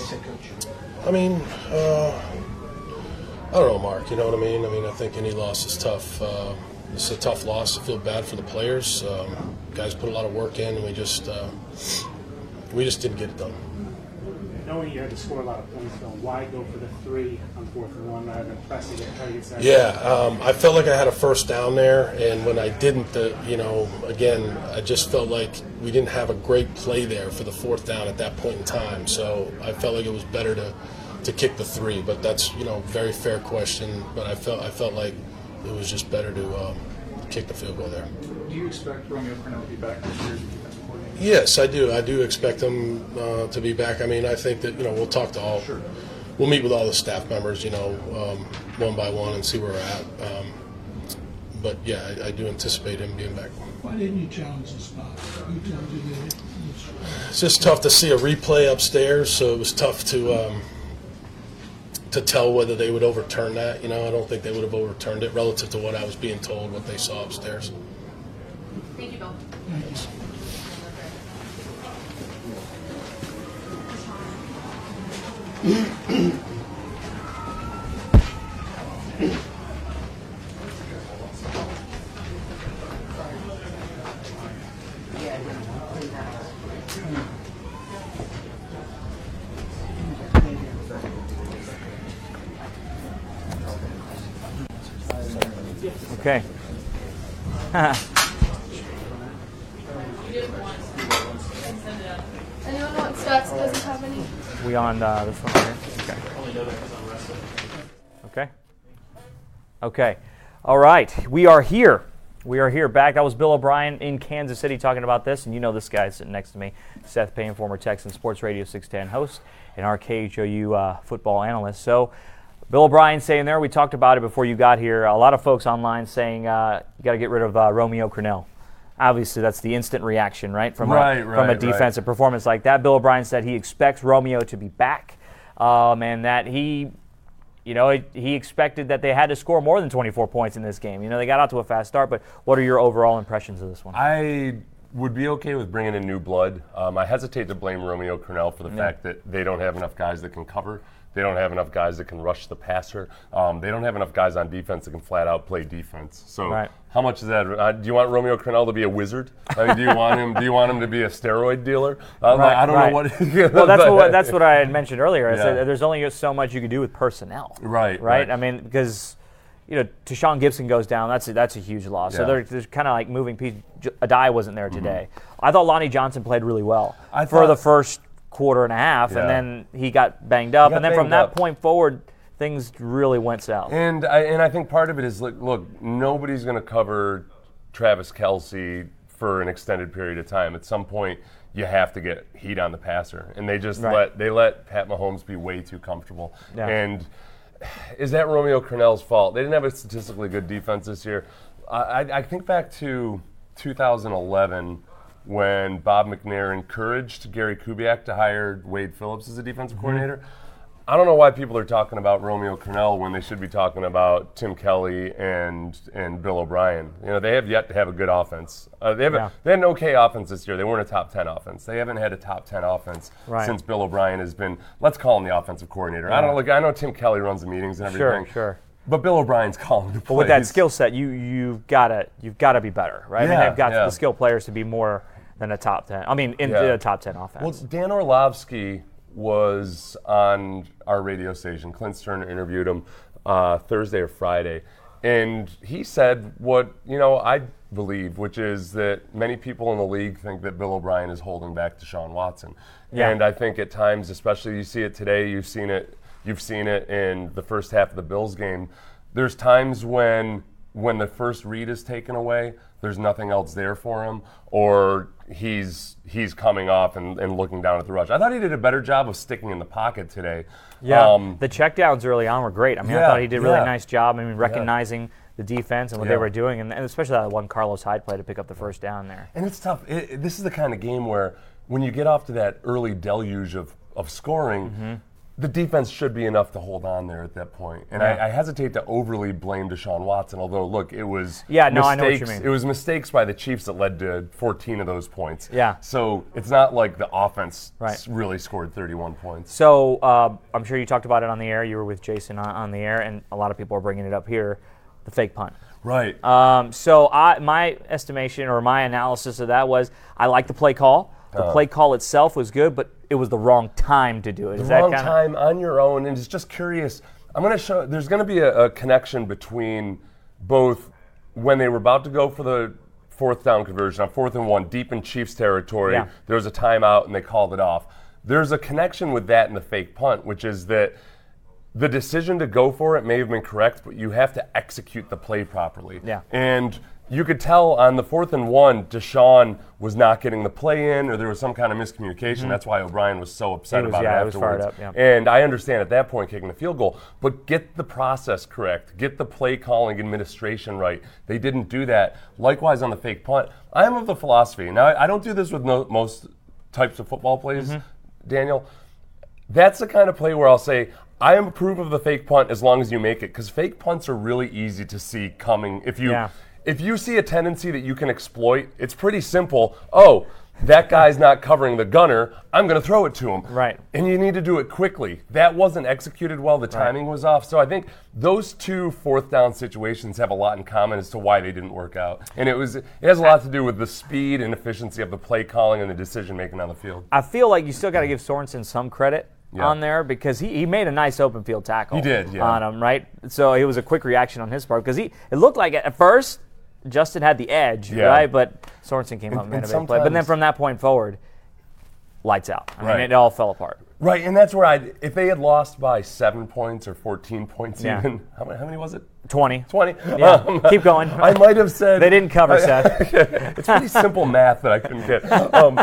as head coach? I mean, uh, I don't know, Mark. You know what I mean? I mean, I think any loss is tough. Uh, it's a tough loss. I feel bad for the players. Um, guys put a lot of work in, and we just uh, we just didn't get it done. Knowing you had to score a lot of points, though, why go for the three on fourth and one rather than pressing it, to get satisfied? Yeah, um, I felt like I had a first down there, and when I didn't, the, you know, again, I just felt like we didn't have a great play there for the fourth down at that point in time. So I felt like it was better to, to kick the three. But that's you know very fair question. But I felt I felt like it was just better to um, kick the field goal there. Do you expect Romeo Crennel to be back next year as your defensive coordinator? Yes, I do. I do expect him uh, to be back. I mean, I think that you know we'll talk to all. We'll meet with all the staff members, you know, um, one by one, and see where we're at. Um, but yeah, I, I do anticipate him being back. Why didn't you challenge the spot? You that it? It's just tough to see a replay upstairs, so it was tough to um, to tell whether they would overturn that. You know, I don't think they would have overturned it relative to what I was being told, what they saw upstairs. Thank you, Bill. Okay. Anyone want stats doesn't have any? we on uh, this one here? Okay. Okay. Okay. All right. We are here. We are here back. That was Bill O'Brien in Kansas City talking about this, and you know this guy sitting next to me, Seth Payne, former Texan Sports Radio 610 host and our KHOU uh, football analyst. So, Bill O'Brien saying there, we talked about it before you got here. A lot of folks online saying uh, you got to get rid of uh, Romeo Crennel. Obviously, that's the instant reaction, right? From Right, a, from a right, right. defensive performance like that. Bill O'Brien said he expects Romeo to be back, um, and that he, you know, he- he expected that they had to score more than 24 points in this game. You know, they got out to a fast start, but what are your overall impressions of this one? I would be okay with bringing in new blood. Um, I hesitate to blame Romeo Crennel for the fact that they don't have enough guys that can cover. They don't have enough guys that can rush the passer. Um, they don't have enough guys on defense that can flat out play defense. So, Right. how much is that? Uh, do you want Romeo Crennel to be a wizard? I mean, do you want him? Do you want him to be a steroid dealer? I'm like, I don't right. know what. well, that's what that's what I had mentioned earlier. I said Yeah. there's only so much you can do with personnel. Right, Right. right. I mean, because you know, Tashaun Gipson goes down. That's a, that's a huge loss. So Yeah. Mm-hmm. they're, they're kind of like moving pieces. Addae wasn't there today. I thought Lonnie Johnson played really well I for thought- the first quarter and a half, Yeah. and then he got banged up, got and then from that up. point forward, things really went south. And I, and I think part of it is look, look nobody's going to cover Travis Kelce for an extended period of time. At some point, you have to get heat on the passer, and they just Right. let they let Pat Mahomes be way too comfortable. Yeah. And is that Romeo Crennel's fault? They didn't have a statistically good defense this year. I, I, I think back to 2011 when Bob McNair encouraged Gary Kubiak to hire Wade Phillips as a defensive coordinator. I don't know why people are talking about Romeo Crennel when they should be talking about Tim Kelly and and Bill O'Brien. You know, they have yet to have a good offense. Uh, they have Yeah. a, they had an okay offense this year. They weren't a top ten offense. They haven't had a top ten offense Right. since Bill O'Brien has been. Let's call him the offensive coordinator. I don't look. I know Tim Kelly runs the meetings and everything. sure. sure. But Bill O'Brien's calling the But with that skill set, you you've got to you've got to be better, right? I mean, Yeah, they've got yeah. the skill players to be more than a top ten. I mean, in Yeah. the top ten offense. Well, Dan Orlovsky was on our radio station. Clint Stern interviewed him uh, Thursday or Friday, and he said what you know I believe, which is that many people in the league think that Bill O'Brien is holding back Deshaun Watson, Yeah. and I think at times, especially you see it today, you've seen it, you've seen it in the first half of the Bills game. There's times when when the first read is taken away, there's nothing else there for him, or he's he's coming off and, and looking down at the rush. I thought he did a better job of sticking in the pocket today. Yeah, Um, the checkdowns early on were great. I mean, I thought he did a really yeah. nice job. I mean, recognizing the defense and what they were doing, and, and especially that one Carlos Hyde play to pick up the first down there. and it's tough. It, this is the kind of game where when you get off to that early deluge of, of scoring, the defense should be enough to hold on there at that point. And Yeah. I, I hesitate to overly blame Deshaun Watson, although look, it was Yeah, no, I know what you mistakes- mean. It was mistakes by the Chiefs that led to 14 of those points. Yeah. So it's not like the offense Right. really scored 31 points. So uh, I'm sure you talked about it on the air. You were with Jason on, on the air, and a lot of people are bringing it up here. The fake punt. Right. Um, so I, my estimation or my analysis of that was I like the play call. The Uh. play call itself was good, but it was the wrong time to do it. Is the that wrong kinda- time on your own, and it's just curious. I'm going to show. There's going to be a, a connection between both when they were about to go for the fourth down conversion on fourth and one, deep in Chiefs territory. Yeah. There was a timeout, and they called it off. There's a connection with that and the fake punt, which is that the decision to go for it may have been correct, but you have to execute the play properly. Yeah. And you could tell on the fourth and one, Deshaun was not getting the play in, or there was some kind of miscommunication. That's why O'Brien was so upset Mm-hmm. Was- about yeah, it he was fired afterwards. up, yeah. And I understand at that point kicking the field goal, but get the process correct, get the play calling administration right. They didn't do that. Likewise on the fake punt, I am of the philosophy. Now I I don't do this with no, most types of football plays, Mm-hmm. Daniel that's the kind of play where I'll say, I am approve of the fake punt as long as you make it, because fake punts are really easy to see coming. If you Yeah. If you see a tendency that you can exploit, it's pretty simple. Oh, that guy's not covering the gunner. I'm going to throw it to him. Right. And you need to do it quickly. That wasn't executed well. The timing was off. So I think those two fourth down situations have a lot in common as to why they didn't work out. And it was it has a lot to do with the speed and efficiency of the play calling and the decision making on the field. I feel like you still got to give Sorensen some credit Yeah. on there because he, he made a nice open field tackle. He did, yeah. On him, right? So it was a quick reaction on his part because he it looked like at first Justin had the edge, Yeah. right? But Sorensen came And- up and made a big play. But then from that point forward, lights out. I Right. mean, it all fell apart. Right, and that's where I, if they had lost by seven points or 14 points Yeah. even, how many, how many was it? 20. 20? Yeah, keep going. I might have said. They didn't cover, Seth. it's pretty simple math that I couldn't get. Um,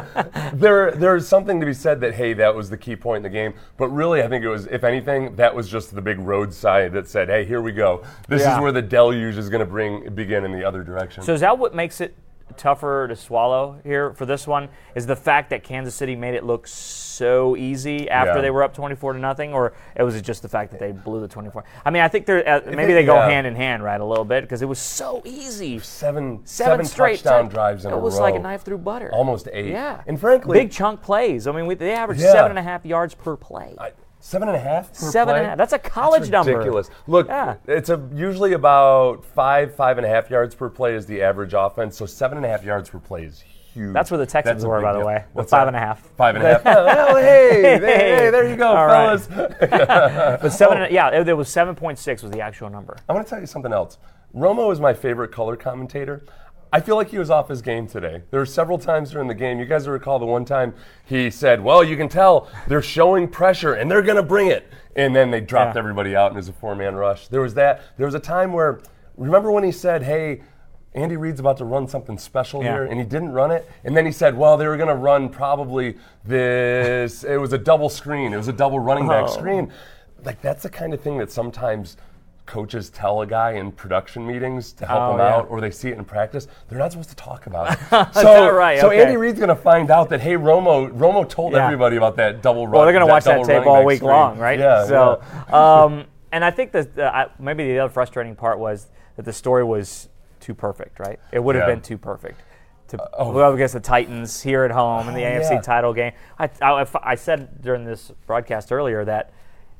there, there's something to be said that, hey, that was the key point in the game. But really, I think it was, if anything, that was just the big roadside that said, hey, here we go. This Yeah. is where the deluge is going to bring begin in the other direction. So is that what makes it tougher to swallow here for this one? Is the fact that Kansas City made it look so easy after Yeah. they were up 24 to nothing, or it was it just the fact that they blew the 24? I mean, I think they're uh, maybe they- go yeah. hand in hand, right, a little bit because it was so easy. seven, Seven, seven straight touchdown tou- drives in a row. it was like a knife through butter. Almost eight. Yeah, And frankly, big chunk plays. I mean, we, they averaged Yeah. seven and a half yards per play. I- Seven and a half. Per Seven and a half. That's a college number. Ridiculous. Look, Yeah. it's a, usually about five, five and a half yards per play is the average offense. So seven and a half yards per play is huge. That's where the Texans That's were, by the way, What's five that? and a half. Five and a half. oh, well, hey, hey, hey, there you go, All right. fellas. But seven, and, yeah, it, it was 7.6 was the actual number. I want to tell you something else. Romo is my favorite color commentator. I feel like he was off his game today. There were several times during the game. You guys recall the one time he said, "Well, you can tell they're showing pressure and they're going to bring it," and then they dropped Yeah. everybody out and it was a four-man rush. There was that. There was a time where, remember when he said, "Hey." Andy Reid's about to run something special Yeah. here, and he didn't run it. And then he said, "Well, they were going to run probably this. it was a double screen. It was a double running back Oh. screen." Like that's the kind of thing that sometimes coaches tell a guy in production meetings to help Oh, him yeah. out, or they see it in practice. They're not supposed to talk about it. so, right? so Okay. Andy Reid's going to find out that hey, Romo, Romo told Yeah. everybody about that double run. Well, they're going to watch that tape all week screen. long, right? Yeah. So, yeah. um, and I think that uh, I- maybe the other frustrating part was that the story was too perfect, right? It would have been too perfect. To oh. go up against the Titans here at home in the Oh, AFC title game. I, I, I said during this broadcast earlier that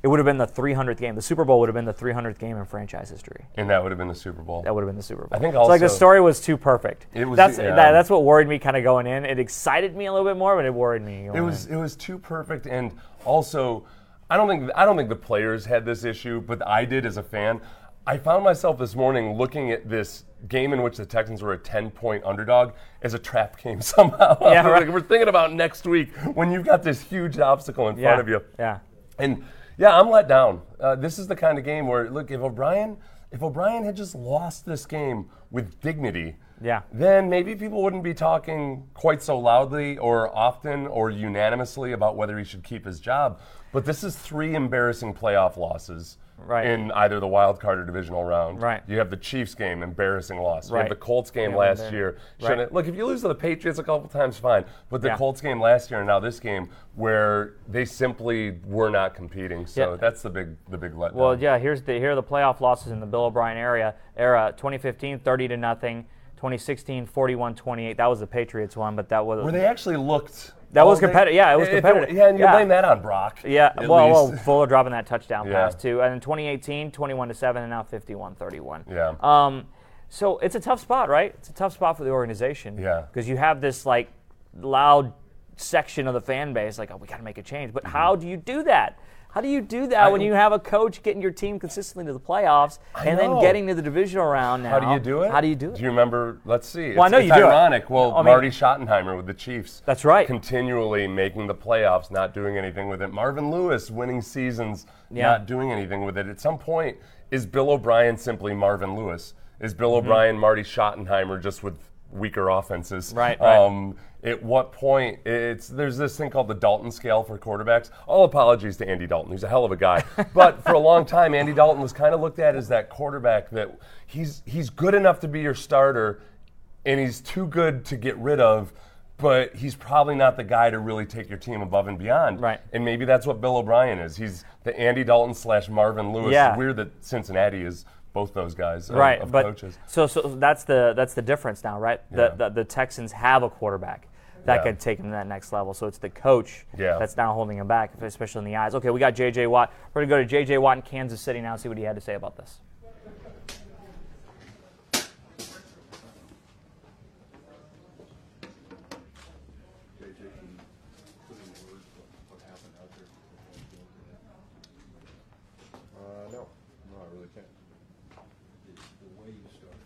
it would have been the 300th game. The Super Bowl would have been the 300th game in franchise history. and that would have been the Super Bowl. That would have been the Super Bowl. I think so like the story was too perfect. It was- That's yeah. that, um, that's what worried me kind of going in. It excited me a little bit more, but it worried me. It was in. it was too perfect, and also, I don't think I don't think the players had this issue, but I did as a fan. I found myself this morning looking at this game in which the Texans were a 10 point underdog as a trap game somehow. Yeah, Like, right. We're thinking about next week when you've got this huge obstacle in yeah. front of you. Yeah. And yeah, I'm let down. Uh, this is the kind of game where, look, if O'Brien, if O'Brien had just lost this game with dignity, Yeah. then maybe people wouldn't be talking quite so loudly or often or unanimously about whether he should keep his job. But this is three embarrassing playoff losses Right. in either the wild card or divisional round. Right. You have the Chiefs game, embarrassing loss. Right. You have the Colts game Yeah, last year. Right. Look, if you lose to the Patriots a couple times, fine. But the Yeah. Colts game last year and now this game where they simply were not competing. So Yeah. that's the big the big letdown. Well, yeah. Here's the here are the playoff losses in the Bill O'Brien area. Era 2015, 30 to nothing. 2016, 41-28. That was the Patriots one, but that was where they actually looked. That was competitive. Yeah, it was competitive. yeah, and you Yeah. blame that on Brock. Yeah, well, well. Fuller dropping that touchdown Yeah. pass too, and in 2018, 21 to seven, and now 51-31. Yeah. Um, so it's a tough spot, right? It's a tough spot for the organization. Yeah. Because you have this like loud section of the fan base, like, oh, we got to make a change. But how do you do that? How do you do that I- when you have a coach getting your team consistently to the playoffs I and then getting to the divisional round now? How do you do it? How do you do it? Do you remember? Let's see. Well, I know it's you do it. ironic. Well, I mean- Marty Schottenheimer with the Chiefs. That's right. Continually making the playoffs, not doing anything with it. Marvin Lewis winning seasons, Yeah. not doing anything with it. At some point, is Bill O'Brien simply Marvin Lewis? Is Bill Mm-hmm. O'Brien Marty Schottenheimer just with weaker offenses? Right, right. Um, at what point it's there's this thing called the Dalton scale for quarterbacks. All apologies to Andy Dalton, he's a hell of a guy. but for a long time, Andy Dalton was kind of looked at as that quarterback that he's he's good enough to be your starter, and he's too good to get rid of. But he's probably not the guy to really take your team above and beyond. Right. And maybe that's what Bill O'Brien is. He's the Andy Dalton slash Marvin Lewis. Yeah. Weird that Cincinnati is both those guys of, right, but coaches. so so that's the that's the difference now, right? Yeah. The, the the Texans have a quarterback that Yeah. could take them to that next level. So it's the coach Yeah. that's now holding him back, especially in the eyes. Okay, we got J.J. Watt. We're gonna go to J.J. Watt in Kansas City now. See what he had to say about this. JJ, can you put in words what, what happened out there? Uh, no, no, I really can't. The, the way you started,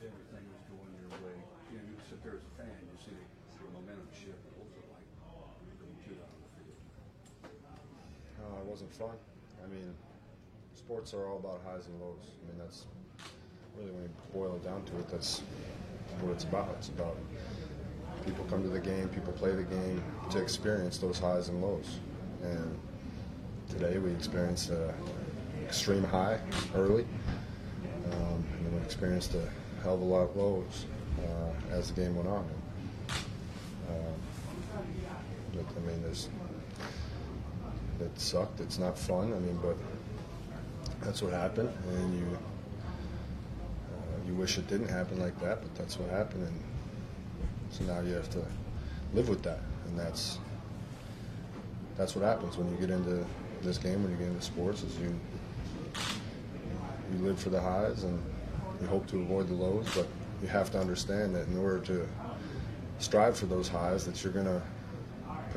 everything was going your way. You know, you sit there as a fan, you see the momentum shift. What was it like going two out on the field? Uh, it wasn't fun. I mean, sports are all about highs and lows. I mean, that's really when you boil it down to it. That's what it's about. It's about people come to the game, people play the game to experience those highs and lows. And today we experienced an extreme high early, um, and then we experienced a hell of a lot of lows uh, as the game went on. Um, but, I mean, there's sucked. It's not fun. I mean, but that's what happened, and you uh, you wish it didn't happen like that, but that's what happened, and so now you have to live with that, and that's that's what happens when you get into this game. When you get into sports, is you you live for the highs and you hope to avoid the lows, but you have to understand that in order to strive for those highs, that you're to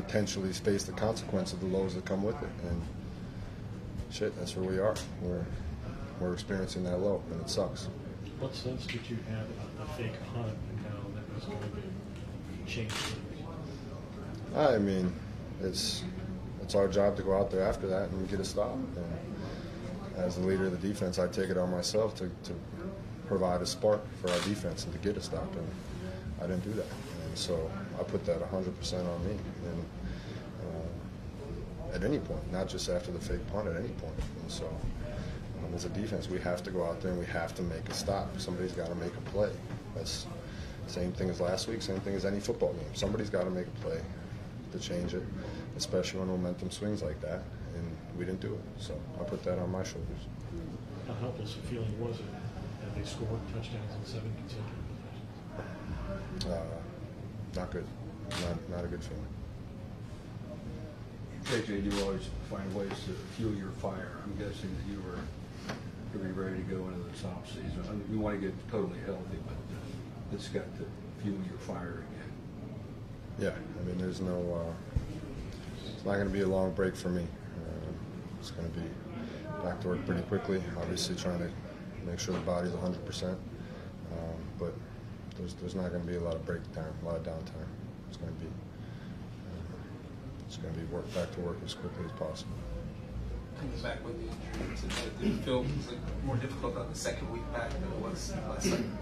potentially face the consequence of the lows that come with it. And shit, that's where we are. We're we're experiencing that low, and it sucks. What sense did you have about the fake punt and how that was going to change things? I mean, it's it's our job to go out there after that and get a stop. And as the leader of the defense, I take it on myself to, to provide a spark for our defense and to get a stop. And I didn't do that. And so I put that 100% on me. And uh, at any point, not just after the fake punt, at any point. And so um, as a defense, we have to go out there and we have to make a stop. Somebody's got to make a play. That's same thing as last week, same thing as any football game. Somebody's got to make a play to change it, especially when momentum swings like that. And we didn't do it. So I put that on my shoulders. How helpless a feeling was it that they scored touchdowns in seven consecutive possessions? Uh, not good. Not, not a good feeling. JJ, you always find ways to fuel your fire. I'm guessing that you were to be ready to go into this off season. I mean, you want to get totally healthy, but uh, it's got to fuel your fire again. Yeah, I mean, there's no. Uh, it's not going to be a long break for me. Uh, it's going to be back to work pretty quickly. Obviously, trying to make sure the body's 100. percent there's there's not going to be a lot of break time, a lot of downtime. It's going to be. Uh, it's going to be work back to work as quickly as possible. Coming back with the injury, did it feel like more difficult on the second week back than it was last second?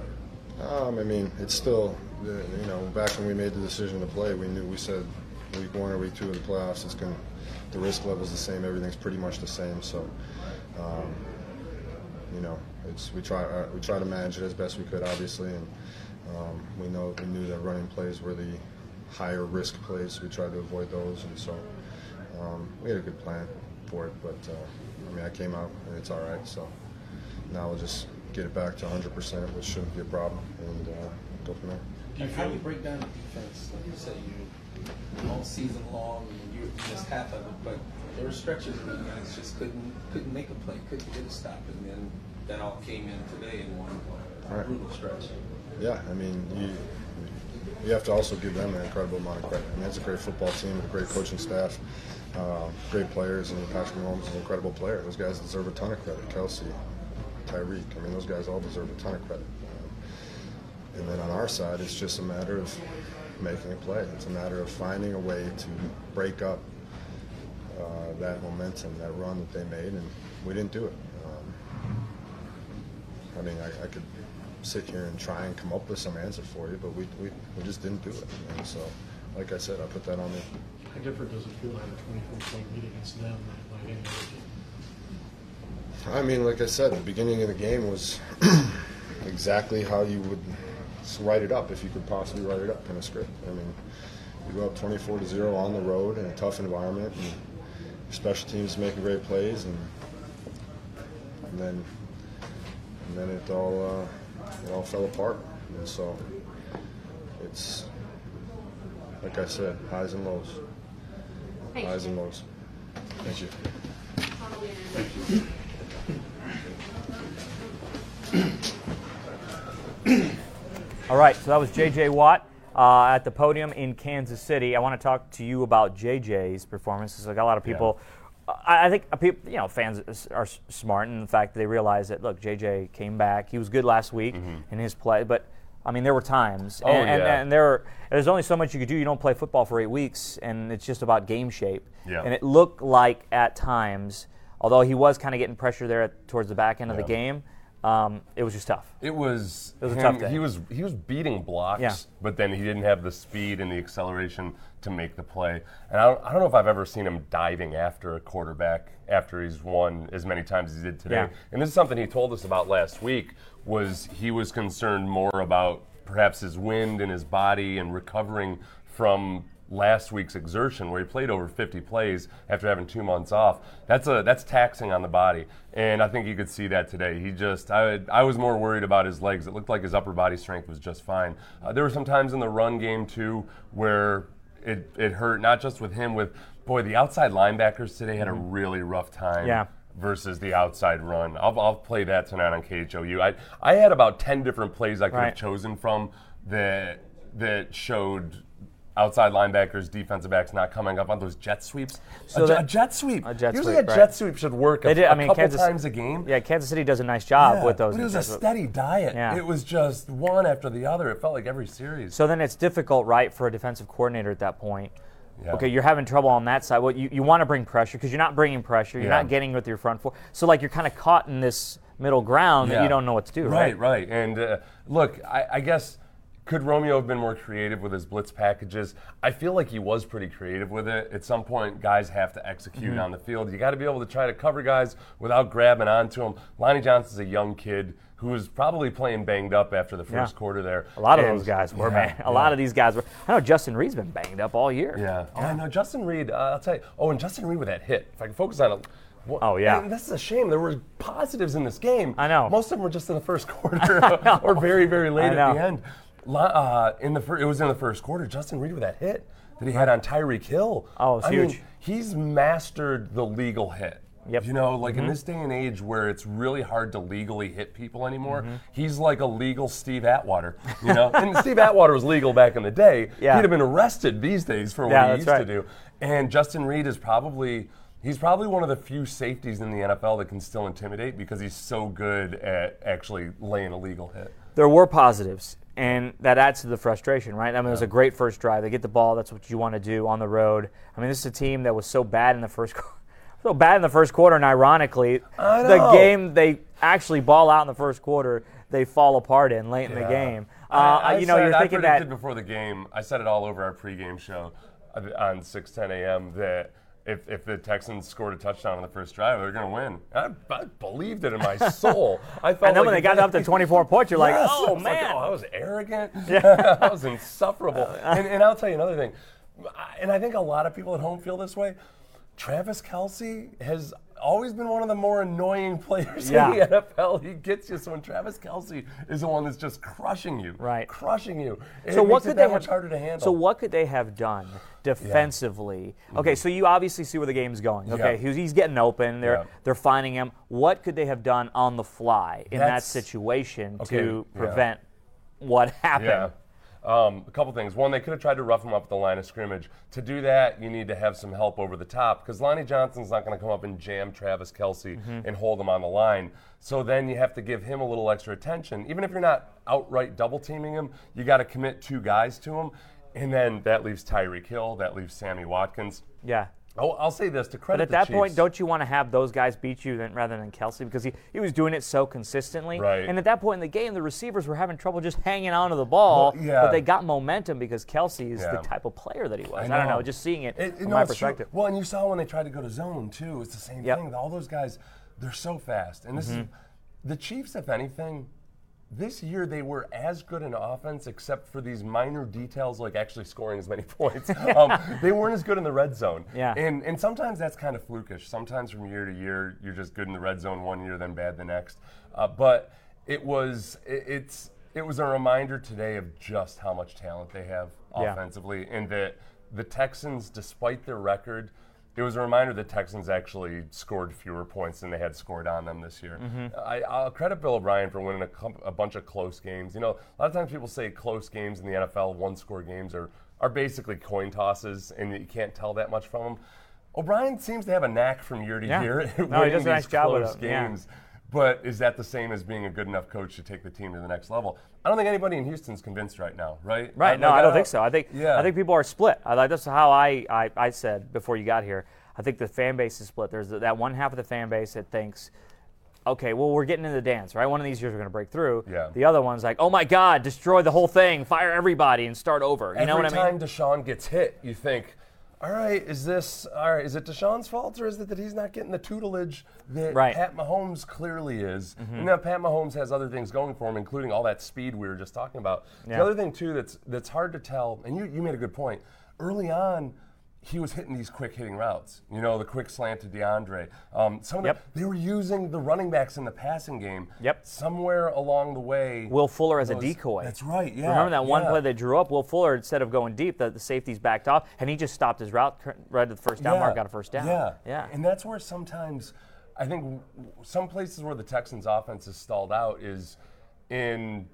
Um, I mean, it's still, you know, back when we made the decision to play, we knew we said week one or week two of the playoffs, it's going the risk level's the same. Everything's pretty much the same. So, um, you know, it's we try uh, we try to manage it as best we could, obviously, and um, we know we knew that running plays were the higher risk plays. We tried to avoid those, and so um, we had a good plan for it. But uh, I mean, I came out and it's all right. So now we'll just get it back to 100%, which shouldn't be a problem, and uh, go from there. Like, how do you break down the defense? Like you said, you all season long, you missed half of it, but there were stretches where you guys just couldn't couldn't make a play, couldn't get a stop, and then that all came in today in one Right. brutal stretch. Yeah, I mean, you you have to also give them an incredible amount of credit. I mean, that's a great football team a great coaching staff, uh, great players, and Patrick Mahomes is an incredible player. Those guys deserve a ton of credit. Kelce, Tyreek, I mean, those guys all deserve a ton of credit. And then on our side, it's just a matter of making a play. It's a matter of finding a way to break up uh, that momentum, that run that they made, and we didn't do it. Um, I mean, I, I could sit here and try and come up with some answer for you, but we, we, we just didn't do it. And so, like I said, I put that on me. How different does it feel to have a 24 point lead against them than like any other team? I mean, like I said, the beginning of the game was exactly how you would write it up if you could possibly write it up in a script. I mean, you go up 24 to 0 on the road in a tough environment, and special teams making great plays, and, and then and then it all uh, it all fell apart. And so it's like I said, highs and lows, Thank highs you. and lows. Thank you. All right, so that was J.J. Watt uh, at the podium in Kansas City. I want to talk to you about J.J.'s performance. Because I got a lot of people, I, I think uh, people, you know, fans are smart in the fact that they realize that look, J.J. came back. He was good last week in his play, but I mean, there were times, Mm-hmm. Oh, and, and, yeah. and there are, there's only so much you could do. You don't play football for eight weeks, and it's just about game shape. Yeah. And it looked like at times, although he was kind of getting pressure there at, towards the back end of the game, um, it was just tough. It was. It was a tough day. He was he was beating blocks, Yeah. but then he didn't have the speed and the acceleration to make the play. And I don't, I don't know if I've ever seen him diving after a quarterback after he's won as many times as he did today. Yeah. And this is something he told us about last week. Was he was concerned more about perhaps his wind and his body and recovering from last week's exertion where he played over 50 plays after having two months off that's a that's taxing on the body and i think you could see that today he just i, I was more worried about his legs it looked like his upper body strength was just fine uh, there were some times in the run game too where it, it hurt not just with him with boy the outside linebackers today had a mm-hmm. really rough time Yeah. versus the outside run. I'll, I'll play that tonight on KHOU. I, I had about 10 different plays I could Right. have chosen from that that showed outside linebackers, defensive backs not coming up on those jet sweeps. So a, that- a jet sweep. a jet Usually sweep, a right. jet sweep should work a, did. a I mean, couple Kansas, times a game. Yeah, Kansas City does a nice job Yeah, with those. But it was a steady diet. Yeah. It was just one after the other. It felt like every series. So then it's difficult, right, for a defensive coordinator at that point. Yeah. Okay, you're having trouble on that side. Well, you, you want to bring pressure because you're not bringing pressure. You're Yeah. not getting with your front four. So like you're kind of caught in this middle ground that you don't know what to do. Right, right. And uh, look, I, I guess could Romeo have been more creative with his blitz packages? I feel like he was pretty creative with it. At some point, guys have to execute Mhm. on the field. You got to be able to try to cover guys without grabbing onto them. Lonnie Johnson's a young kid who was probably playing banged up after the first Yeah. quarter there. A lot of And- those guys were, Yeah, man. A yeah. lot of these guys were. I know Justin Reid's been banged up all year. Yeah. Oh, I know. Justin Reid, uh, I'll tell you. Oh, and Justin Reid with that hit. If I can focus on it. wha- Oh, yeah. This is a shame. There were positives in this game. I know. Most of them were just in the first quarter or very, very late at the end. Uh, in the fir- it was in the first quarter. Justin Reid with that hit that he had on Tyreek Hill. Oh, it was I huge. Mean, he's mastered the legal hit. Yep. You know, like in Mhm. this day and age where it's really hard to legally hit people anymore, Mhm. he's like a legal Steve Atwater. You know, and Steve Atwater was legal back in the day. Yeah. He'd have been arrested these days for what Yeah, he used right. to do. And Justin Reid is probably he's probably one of the few safeties in the NFL that can still intimidate because he's so good at actually laying a legal hit. There were positives, and that adds to the frustration, right? I mean, it was a great first drive. They get the ball. That's what you want to do on the road. I mean, this is a team that was so bad in the first quarter. So bad in the first quarter, and ironically, the game they actually ball out in the first quarter. they fall apart in late in the game. Uh, I, I you know, said- you're I thinking predicted that. before the game. I said it all over our pregame show uh, on 6:10 a.m. that if, if the Texans scored a touchdown on the first drive, they're going to win. I, I believed it in my soul. I felt And then like when they got up to 24 points, you're like, Yes, oh was like, man. oh, I was arrogant. Yeah. I was insufferable. and, and I'll tell you another thing, and I think a lot of people at home feel this way. Travis Kelce has always been one of the more annoying players Yeah. in the NFL. He gets you. So when Travis Kelce is the one that's just crushing you, Right. crushing you, so what could that they much have harder to handle. So what could they have done defensively? Mm-hmm. Okay, so you obviously see where the game's going. Okay, Yeah. he's, he's getting open. They're Yeah. they're finding him. What could they have done on the fly in that situation Okay, to yeah. prevent what happened? Um, a couple things. One, they could have tried to rough him up at the line of scrimmage. To do that, you need to have some help over the top because Lonnie Johnson's not going to come up and jam Travis Kelce Mm-hmm. and hold him on the line. So then you have to give him a little extra attention. Even if you're not outright double teaming him, you got to commit two guys to him. And then that leaves Tyreek Hill, that leaves Sammy Watkins. Yeah. Oh, I'll say this to credit. But at that point, don't you want to have those guys beat you then, rather than Kelce because he, he was doing it so consistently? Right. And at that point in the game, the receivers were having trouble just hanging onto the ball. Well, yeah. But they got momentum because Kelce is Yeah. the type of player that he was. I, I don't know, just seeing it, It- from no, my it's true. perspective. Well, and you saw when they tried to go to zone too. It's the same Yep. thing. All those guys, they're so fast. And this is Mm-hmm. the Chiefs. If anything, this year they were as good in offense, except for these minor details like actually scoring as many points. um, they weren't as good in the red zone. Yeah. And and sometimes that's kind of flukish. Sometimes from year to year, you're just good in the red zone one year, then bad the next. Uh, but it was it, it's it was a reminder today of just how much talent they have Yeah. offensively, and that the Texans, despite their record, it was a reminder that Texans actually scored fewer points than they had scored on them this year. Mm-hmm. I, I'll credit Bill O'Brien for winning a, com- a bunch of close games. You know, a lot of times people say close games in the NFL, one-score games are are basically coin tosses, and you can't tell that much from them. O'Brien seems to have a knack from year to Yeah. year at No, he winning does a nice these job close it, yeah. But is that the same as being a good enough coach to take the team to the next level? I don't think anybody in Houston's convinced right now, right? Right. No, like, I don't think so. I think Yeah. I think people are split. I like that's how I, I, I said before you got here. I think the fan base is split. There's that one half of the fan base that thinks, okay, well we're getting in the dance, right? One of these years we're going to break through. Yeah. The other one's like, oh my God, destroy the whole thing, fire everybody, and start over. You Every know what I mean? Every time Deshaun gets hit, you think, all right, is this all right? Is it Deshaun's fault or is it that he's not getting the tutelage that Right. Pat Mahomes clearly is? Mm-hmm. And now Pat Mahomes has other things going for him, including all that speed we were just talking about. Yeah. The other thing too that's that's hard to tell, and you, you made a good point. Early on, he was hitting these quick hitting routes. You know, the quick slant to DeAndre. Um, some of the- they were using the running backs in the passing game. Yep. Somewhere along the way, Will Fuller as a decoy. That's right. Yeah. Remember that one yeah. play they drew up? Will Fuller, instead of going deep, the, the safeties backed off, and he just stopped his route right at the first down mark, got a first down. Yeah, Yeah. And that's where sometimes I think w- some places where the Texans' offense is stalled out is in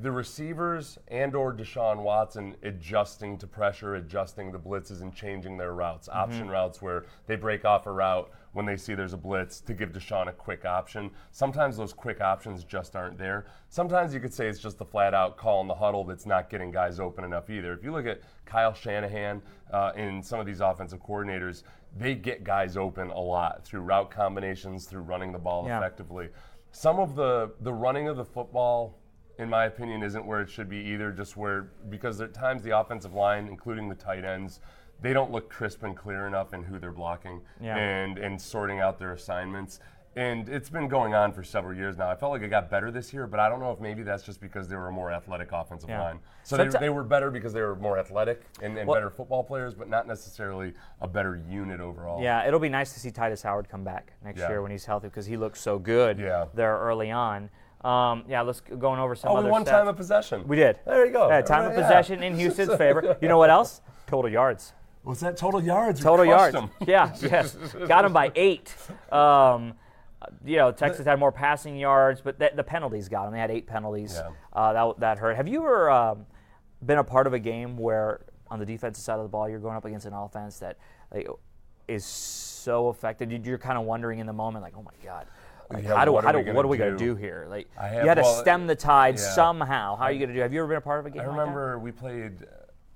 the receivers and or Deshaun Watson adjusting to pressure, adjusting the blitzes and changing their routes, Mm-hmm. option routes where they break off a route when they see there's a blitz to give Deshaun a quick option. Sometimes those quick options just aren't there. Sometimes you could say it's just the flat out call in the huddle that's not getting guys open enough either. If you look at Kyle Shanahan uh, and some of these offensive coordinators, they get guys open a lot through route combinations, through running the ball Yeah. effectively. Some of the the running of the football in my opinion, isn't where it should be either. Just where because at times the offensive line, including the tight ends, they don't look crisp and clear enough in who they're blocking Yeah. and and sorting out their assignments. And it's been going on for several years now. I felt like it got better this year, but I don't know if maybe that's just because they were a more athletic offensive Yeah. line. So they, they were better because they were more athletic and, and Well- better football players, but not necessarily a better unit overall. Yeah, it'll be nice to see Tytus Howard come back next Yeah. year when he's healthy because he looked so good Yeah. there early on. Um, yeah, let's going over some Oh, other we won stats. time of possession. We did. There you go. Yeah, time of Yeah. possession in Houston's favor. You know what else? Total yards. Was that total yards? Total yards. yards. 'em. Yeah, yes. Got him by eight. Um, you know, Texas had more passing yards, but th- the penalties got them. They had eight penalties. Yeah. Uh, that, that hurt. Have you ever um, been a part of a game where, on the defensive side of the ball, you're going up against an offense that like, is so affected? You're kind of wondering in the moment, like, oh my God. Like, Yeah, how do, what are how do, we gonna what are we going to do? do here? Like, I you have- had to well, stem the tide yeah. somehow. How are you going to do? Have you ever been a part of a game? I like that? remember we played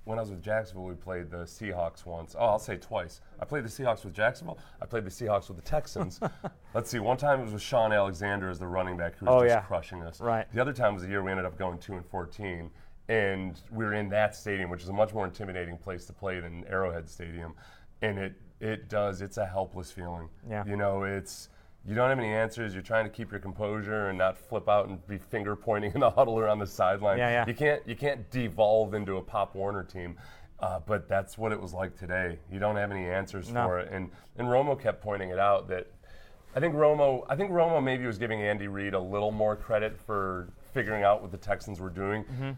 when I was with Jacksonville, we played the Seahawks once. Oh, I'll say twice. I played the Seahawks with Jacksonville. I played the Seahawks with the Texans. Let's see. One time it was with Shaun Alexander as the running back who was Oh, just yeah. crushing us. Right. The other time was the year we ended up going two and fourteen, and we were in that stadium, which is a much more intimidating place to play than Arrowhead Stadium, and it it does. It's a helpless feeling. Yeah. You know, it's you don't have any answers. You're trying to keep your composure and not flip out and be finger pointing in the huddle or on the sideline. Yeah, yeah. You can't you can't devolve into a Pop Warner team. Uh, but that's what it was like today. You don't have any answers No. for it, and and Romo kept pointing it out that I think Romo I think Romo maybe was giving Andy Reid a little more credit for figuring out what the Texans were doing. Mm-hmm.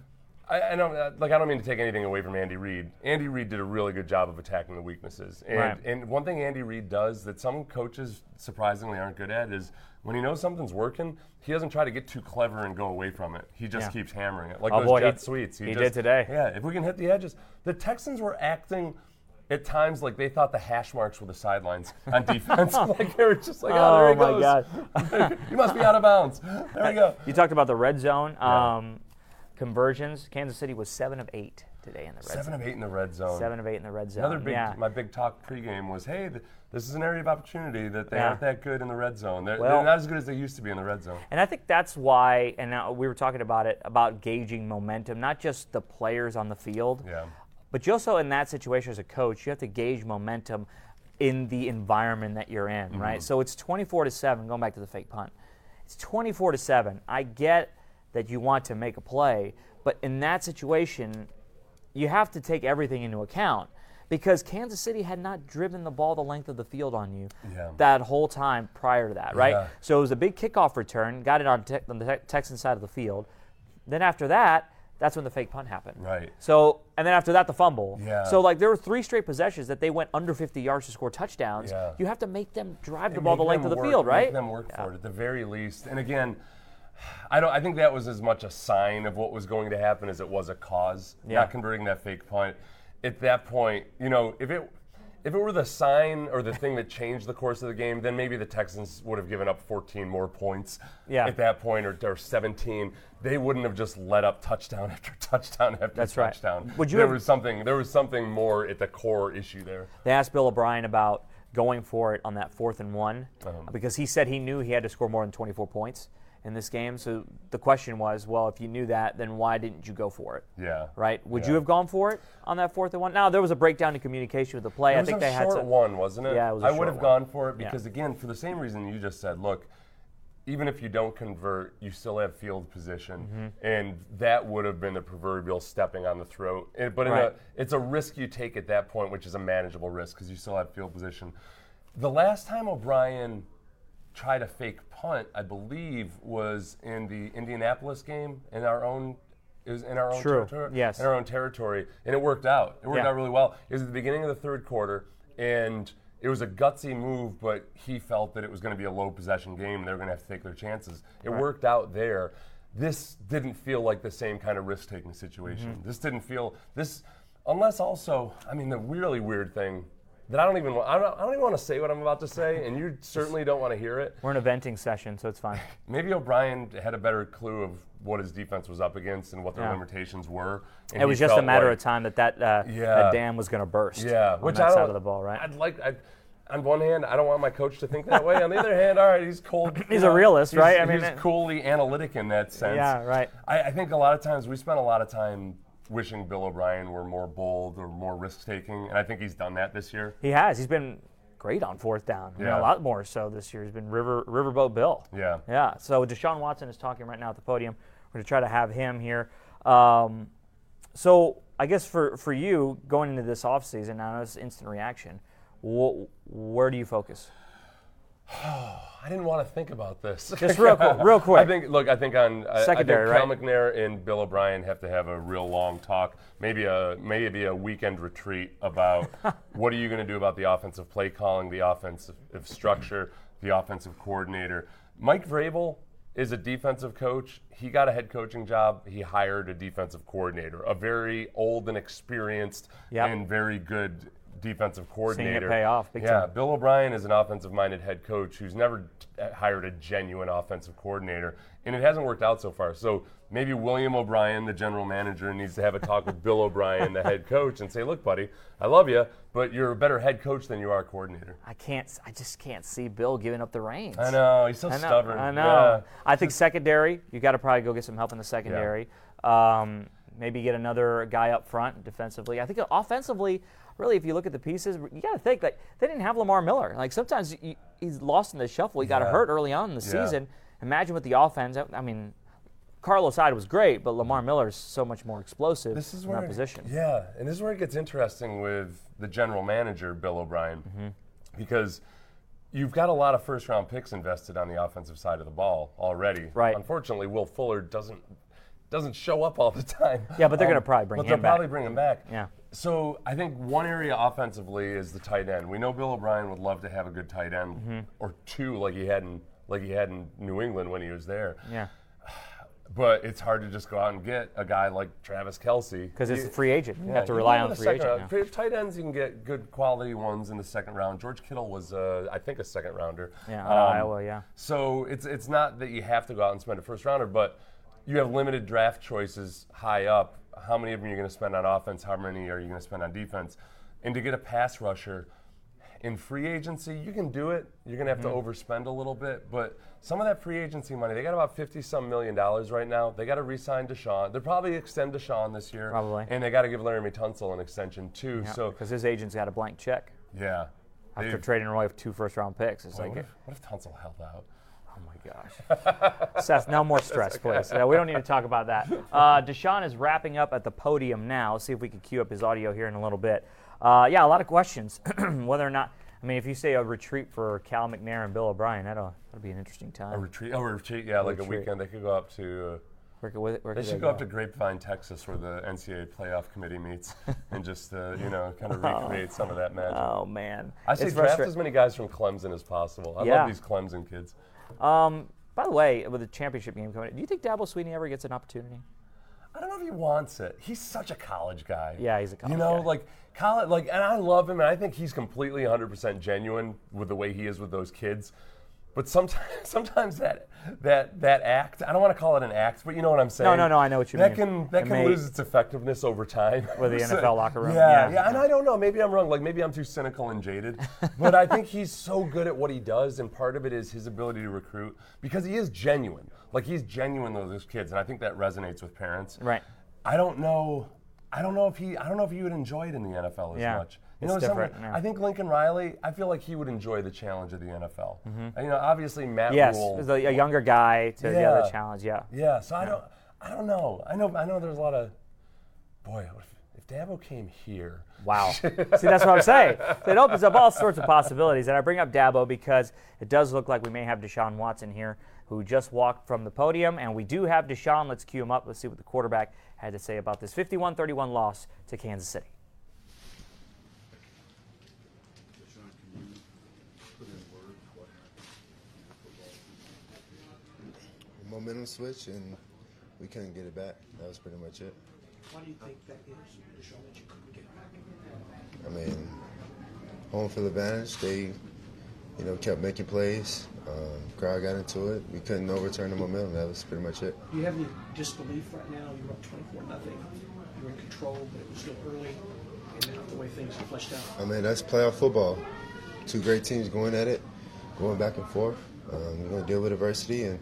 I, I don't uh, like. I don't mean to take anything away from Andy Reid. Andy Reid did a really good job of attacking the weaknesses. And Right. and one thing Andy Reid does that some coaches surprisingly aren't good at is when he knows something's working, he doesn't try to get too clever and go away from it. He just Yeah. keeps hammering it, like Oh, those boy, jet he- sweeps. he just- did today. Yeah, if we can hit the edges, the Texans were acting. At times, like they thought the hash marks were the sidelines on defense. like they were just like, oh, there Oh, he my goes. God. you must be out of bounds. There we go. You talked about the red zone Yeah. um, conversions. Kansas City was seven of eight today in the red Seven zone. of eight in the red zone. Seven of eight in the red zone. Another big, yeah. my big talk pregame was, hey, th- this is an area of opportunity that they Yeah. aren't that good in the red zone. They're, Well- they're not as good as they used to be in the red zone. And I think that's why, and now we were talking about it, about gauging momentum, not just the players on the field, Yeah. but you also, in that situation as a coach, you have to gauge momentum in the environment that you're in, Mm-hmm. right? So it's 24 to 7, going back to the fake punt. It's 24 to 7. I get that you want to make a play, but in that situation, you have to take everything into account because Kansas City had not driven the ball the length of the field on you Yeah. that whole time prior to that, right? Yeah. So it was a big kickoff return, got it on, te- on the te- Texan side of the field. Then after that, that's when the fake punt happened. Right. So, and then after that, the fumble. Yeah. So, like, there were three straight possessions that they went under 50 yards to score touchdowns. Yeah. You have to make them drive the And ball the length of the work- field, right? Make them work for it at the very least. And again, I don't. I think that was as much a sign of what was going to happen as it was a cause. Yeah. Not converting that fake punt. At that point, you know, if it if it were the sign or the thing that changed the course of the game, then maybe the Texans would have given up 14 more points Yeah. at that point, or, or 17. They wouldn't have just let up touchdown after touchdown after That's right. touchdown. Would you there have- was something. There was something more at the core issue there. They asked Bill O'Brien about going for it on that fourth and one Um. because he said he knew he had to score more than 24 points in this game. So the question was, well, if you knew that, then why didn't you go for it? Yeah. Right? Would you have gone for it on that fourth and one? Now there was a breakdown in communication with the play. I think they had a short some, one, wasn't it? Yeah, it was a I would have one. gone for it Yeah. because, again, for the same reason you just said, look, even if you don't convert, you still have field position, Mm-hmm. and that would have been the proverbial stepping on the throat. It- but in Right. a, it's a risk you take at that point, which is a manageable risk because you still have field position. The last time O'Brien tried a fake punt, I believe, was in the Indianapolis game in our own. It was in our own True. territory. Yes. In our own territory, and it worked out. It worked Yeah. out really well. It was at the beginning of the third quarter, and it was a gutsy move, but he felt that it was going to be a low possession game. They were going to have to take their chances. It Right. worked out there. This didn't feel like the same kind of risk taking situation. Mhm. This didn't feel this, unless also, I mean, the really weird thing that I don't even want, I don't, I don't even want to say what I'm about to say, and you certainly don't want to hear it. We're in a venting session, so it's fine. Maybe O'Brien had a better clue of what his defense was up against and what their Yeah. limitations were. It was just a matter like- of time that that, uh, Yeah. that dam was going to burst. Yeah, on which that I side of the ball, right? I'd like. I, on one hand, I don't want my coach to think that way. on the other hand, all right, he's cold. He's a realist, he's- right? I mean, he's coolly analytic in that sense. Yeah, right. I, I think a lot of times we spend a lot of time wishing Bill O'Brien were more bold or more risk taking, and I think he's done that this year. He has. He's been great on fourth down. Know, Yeah. a lot more so this year. He's been River Riverboat Bill. Yeah. Yeah. So Deshaun Watson is talking right now at the podium. We're going to try to have him here. Um, so I guess for, for you going into this offseason, now it's instant reaction. Wh- where do you focus? I didn't want to think about this. Just real quick- real quick. I think. Look, I think on I- Secondary, I think Cal right? McNair and Bill O'Brien have to have a real long talk. Maybe a maybe a weekend retreat about what are you going to do about the offensive play calling, the offensive structure, the offensive coordinator. Mike Vrabel is a defensive coach. He got a head coaching job. He hired a defensive coordinator, a very old and experienced Yep. and very good defensive coordinator. Seeing it pay off big yeah, time. Bill O'Brien is an offensive-minded head coach who's never hired a genuine offensive coordinator, and it hasn't worked out so far. So maybe William O'Brien, the general manager, needs to have a talk with Bill O'Brien, the head coach, and say, "Look, buddy, I love you, but you're a better head coach than you are a coordinator." I can't. I just can't see Bill giving up the reins. I know he's so I know, stubborn. I know. Yeah. I think secondary. You got to probably go get some help in the secondary. Um, maybe get another guy up front defensively. I think offensively, really, if you look at the pieces, you got to think like they didn't have Lamar Miller. Like sometimes you, he's lost in the shuffle. He got Yeah. hurt early on in the Yeah. season. Imagine with the offense. I mean. Carlos Hyde was great, but Lamar Miller is so much more explosive This is in where that position. Yeah, and this is where it gets interesting with the general manager Bill O'Brien, Mm-hmm. because you've got a lot of first round picks invested on the offensive side of the ball already. Right. Unfortunately, Will Fuller doesn't doesn't show up all the time. Um, Yeah, but they're gonna probably bring but him they'll probably bring him back. Yeah. So I think one area offensively is the tight end. We know Bill O'Brien would love to have a good tight end Mm-hmm. or two, like he had in like he had in New England when he was there. Yeah, But it's hard to just go out and get a guy like Travis Kelce because it's You- a free agent. You yeah, have to rely on the free agent. round. now. Tight ends, you can get good quality ones in the second round. George Kittle was, uh, I think, a second rounder. Yeah, Um, Iowa, yeah. So it's it's not that you have to go out and spend a first rounder, but you have limited draft choices high up. How many of them are you going to spend on offense? How many are you going to spend on defense? And to get a pass rusher in free agency, you can do it. You're going to have Mm-hmm. to overspend a little bit, but some of that free agency money, they got about 50 some million dollars right now. They got to re-sign Deshaun. They'll probably extend Deshaun this year. Probably. And they got to give Laremy Tunsil an extension too. Yeah, so because his agent's got a blank check yeah. after trading away with two first round picks. It's like, what, if, what if Tunsil held out? Oh gosh. Seth, no more stress, please. Yeah, we don't need to talk about that. Uh, Deshaun is wrapping up at the podium now. See if we can cue up his audio here in a little bit. Uh, yeah, a lot of questions. Whether or not, I mean, if you say a retreat for Cal McNair and Bill O'Brien, that'll, that'll be an interesting time. A retreat? Oh, a retreat, yeah, like a weekend. They could go up to. Uh, Where could- where- where they should they go up to Grapevine, Texas, where the NCAA playoff committee meets, and just uh, you know kind of recreate some of that magic. Oh, man. I say draft as many guys from Clemson as possible. I Yeah. love these Clemson kids. Um, by the way, with the championship game coming, do you think Dabo Swinney ever gets an opportunity? I don't know if he wants it. He's such a college guy. Yeah, he's a college. You know, guy. like college, like, and I love him, and I think he's completely 100% genuine with the way he is with those kids. But sometimes, sometimes that that that act, I don't want to call it an act, but you know what I'm saying. no, no, no. I know what you that mean. Can that can lose its effectiveness over time. With the NFL locker room, Yeah, yeah. yeah, and I don't know. Maybe I'm wrong. Like maybe I'm too cynical and jaded. but I think he's so good at what he does, and part of it is his ability to recruit because he is genuine. Like he's genuine with those kids, and I think that resonates with parents. Right. I don't know. I don't know if he. I don't know if he would enjoy it in the NFL as Yeah, much. You know, different, yeah. I think Lincoln Riley. I feel like he would enjoy the challenge of the NFL. And, you know, obviously Matt Mm-hmm. Yes, Rhule. a, a younger guy to the other Yeah. challenge. Yeah. Yeah. So I don't. I don't know. I know. I know. There's a lot of. Boy, if, if Dabo came here. Wow. See, that's what I'm saying. So it opens up all sorts of possibilities. And I bring up Dabo because it does look like we may have Deshaun Watson here, who just walked from the podium. And we do have Deshaun. Let's cue him up. Let's see what the quarterback had to say about this 51 31 loss to Kansas City. Momentum switch and we couldn't get it back. That was pretty much it. Why do you think that is to show that you couldn't get it back? I mean, home field advantage. They, you know, kept making plays. Um, crowd got into it. We couldn't overturn the momentum. That was pretty much it. Do you have any disbelief right now? You're up 24 nothing. You're in control, but it was still early, and now the way things are fleshed out. I mean, that's playoff football. Two great teams going at it, going back and forth. Um, we're going to deal with adversity, and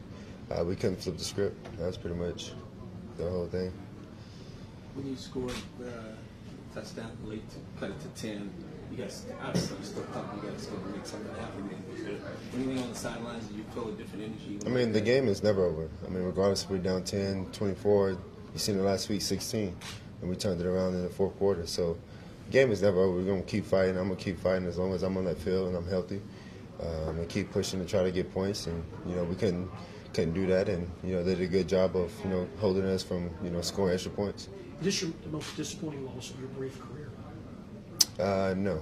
uh, we couldn't flip the script. That's pretty much the whole thing. When you scored uh, touchdown late to cut it to 10, you guys obviously still thought you guys going to make something happen. Anything on the sidelines you feel a different energy? I mean, the game is never over. I mean, regardless if we're down 10, 24, you seen it last week, 16, and we turned it around in the fourth quarter. So, the game is never over. We're going to keep fighting. I'm going to keep fighting as long as I'm on that field and I'm healthy. Um, and keep pushing to try to get points. And, you know, we couldn't couldn't do that. And, you know, they did a good job of, you know, holding us from, you know, scoring extra points. Is this your, the most disappointing loss of your brief career? Uh, no.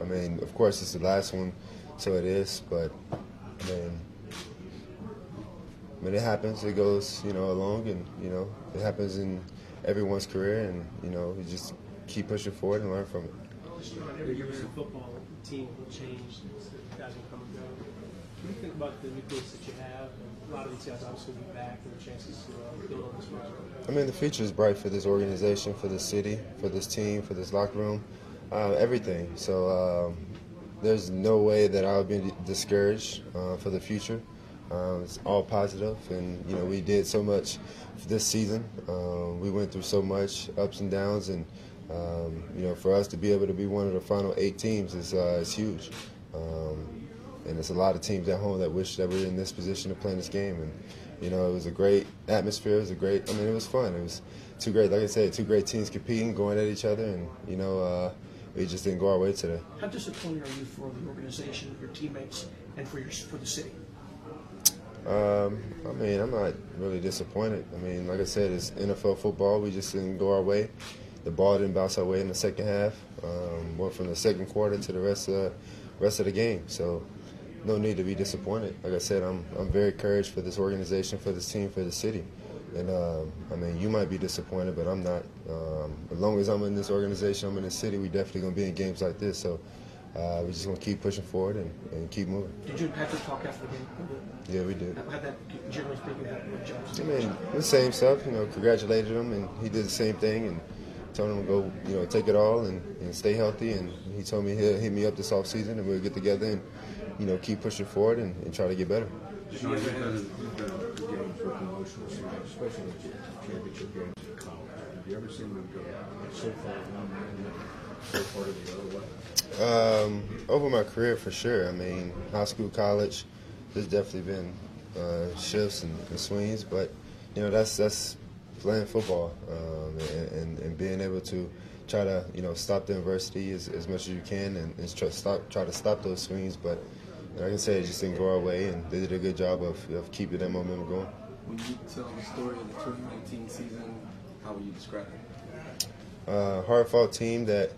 I mean, of course, it's the last one, so it is. But I mean, I mean, it happens. It goes, you know, along, and you know, it happens in everyone's career, and you know, you just keep pushing forward and learn from it. every year in football, team will change, guys will come and go. What do you think about the nucleus that you have? Uh. I mean, the future is bright for this organization, for this city, for this team, for this locker room, uh, everything. So um, there's no way that I would be discouraged uh, for the future. Um, it's all positive, and you know we did so much this season. Um, we went through so much ups and downs, and um, you know for us to be able to be one of the final eight teams is uh, is huge. Um, and there's a lot of teams at home that wish that we were in this position to play this game. And you know, it was a great atmosphere. It was a great. I mean, it was fun. It was two great, like I said, two great teams competing, going at each other, and you know, uh, we just didn't go our way today. How disappointed are you for the organization, your teammates, and for your for the city? Um, I mean, I'm not really disappointed. I mean, like I said, it's NFL football. We just didn't go our way. The ball didn't bounce our way in the second half. Um, went from the second quarter to the rest of the rest of the game. So, no need to be disappointed. Like I said, I'm I'm very encouraged for this organization, for this team, for the city. And um, I mean, you might be disappointed, but I'm not. Um, as long as I'm in this organization, I'm in this city. We definitely gonna be in games like this. So. Uh, we're just gonna keep pushing forward and, and keep moving. Did you and Patrick talk after the game? Yeah, we did. How that, generally speaking, Jones? I mean, the same stuff. You know, congratulated him, and he did the same thing, and told him to go, you know, take it all and, and stay healthy. And he told me he'll hit me up this off season, and we'll get together and, you know, keep pushing forward and, and try to get better. Um, over my career, for sure. I mean, high school, college, there's definitely been uh, shifts and, and swings, but you know that's that's playing football um, and, and, and being able to try to you know stop the adversity as, as much as you can and, and try, stop, try to stop those swings. But like I said, it just didn't go our way, and they did a good job of, of keeping that momentum going. When you tell the story of the 2019 season, how would you describe it? Uh, hard fought team that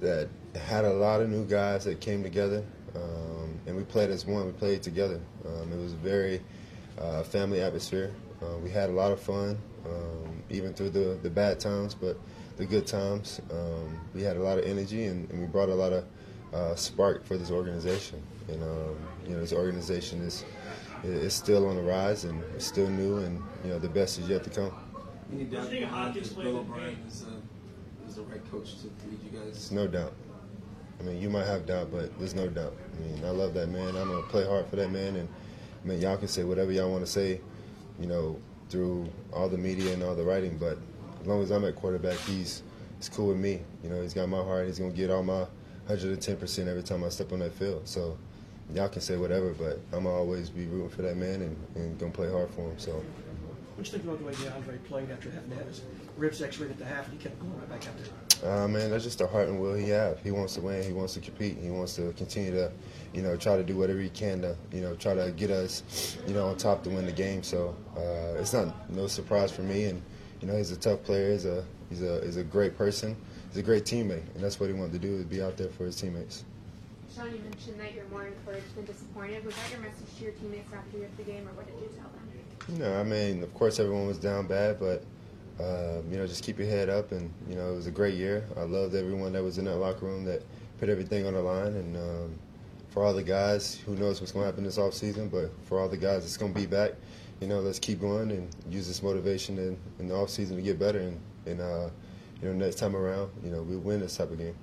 that had a lot of new guys that came together, um, and we played as one. We played together. Um, it was a very uh, family atmosphere. Uh, we had a lot of fun, um, even through the, the bad times, but the good times. Um, we had a lot of energy, and, and we brought a lot of uh, spark for this organization. And um, you know, this organization is is still on the rise, and it's still new, and you know, the best is yet to come. Any doubt that Bill O'Brien is, uh, is the right coach to lead you guys? It's no doubt. I mean, you might have doubt, but there's no doubt. I mean, I love that man. I'm gonna play hard for that man, and I mean, y'all can say whatever y'all want to say, you know, through all the media and all the writing. But as long as I'm at quarterback, he's he's cool with me. You know, he's got my heart. He's gonna get all my 110 percent every time I step on that field. So y'all can say whatever, but I'm always be rooting for that man and, and gonna play hard for him. So. What do you think about the way DeAndre played after having to have his ribs x-rayed at the half and he kept going right back out there? Uh, man, that's just the heart and will he have. He wants to win. He wants to compete. He wants to continue to, you know, try to do whatever he can to, you know, try to get us, you know, on top to win the game. So uh, it's not no surprise for me. And you know, he's a tough player. He's a he's a he's a great person. He's a great teammate, and that's what he wanted to do is be out there for his teammates. Sean, you mentioned that you're more encouraged than disappointed. Was that your message to your teammates after you the game, or what did you tell them? You know, I mean, of course, everyone was down bad, but uh, you know, just keep your head up. And you know, it was a great year. I loved everyone that was in that locker room that put everything on the line. And um, for all the guys, who knows what's going to happen this off season, but for all the guys that's going to be back, you know, let's keep going and use this motivation in, in the off season to get better. And, and uh, you know, next time around, you know, we win this type of game.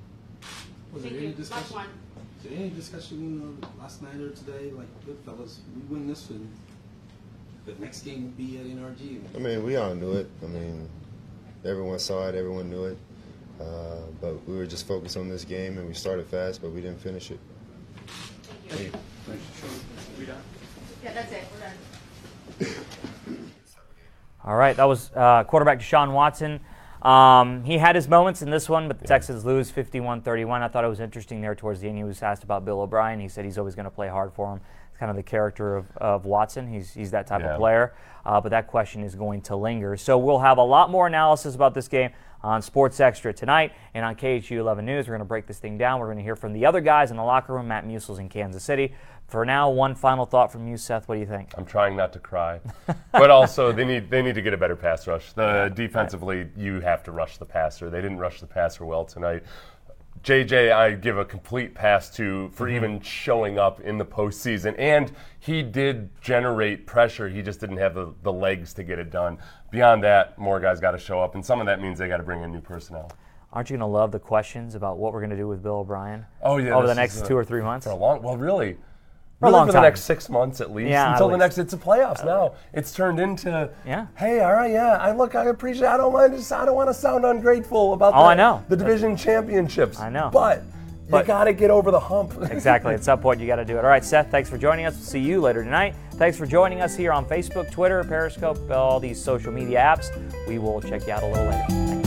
Was there any discussion? Was there any discussion, you know, last night or today, like, good fellas, we win this one the next game will be at NRG. I mean, we all knew it. I mean, everyone saw it. Everyone knew it. Uh, but we were just focused on this game, and we started fast, but we didn't finish it. Thank you. Thank you. Yeah, that's it. We're done. All right, that was uh, quarterback Deshaun Watson. Um, he had his moments in this one, but the Texans lose 51 31. I thought it was interesting there towards the end. He was asked about Bill O'Brien. He said he's always going to play hard for him It's kind of the character of, of Watson. He's, he's that type yeah. of player. Uh, but that question is going to linger. So we'll have a lot more analysis about this game on Sports Extra tonight and on KHOU 11 News. We're going to break this thing down. We're going to hear from the other guys in the locker room. Matt Musil's in Kansas City. For now, one final thought from you, Seth. What do you think? I'm trying not to cry, but also they need they need to get a better pass rush. The defensively, you have to rush the passer. They didn't rush the passer well tonight. JJ, I give a complete pass to for mm-hmm. even showing up in the postseason. And he did generate pressure. He just didn't have the, the legs to get it done. Beyond that, more guys got to show up. And some of that means they got to bring in new personnel. Aren't you going to love the questions about what we're going to do with Bill O'Brien? Oh, yeah. Over the next a- two or three months? For a long, well, really. Really for time. the next six months at least. Yeah, at until the least. next, it's a playoffs now. It's turned into, Yeah. hey, all right, yeah, I look, I appreciate, I don't mind, just, I don't want to sound ungrateful about Oh, the, I know. the division championships. I know. But, But- you got to get over the hump. exactly. At some point, you got to do it. All right, Seth, thanks for joining us. We'll see you later tonight. Thanks for joining us here on Facebook, Twitter, Periscope, all these social media apps. We will check you out a little later.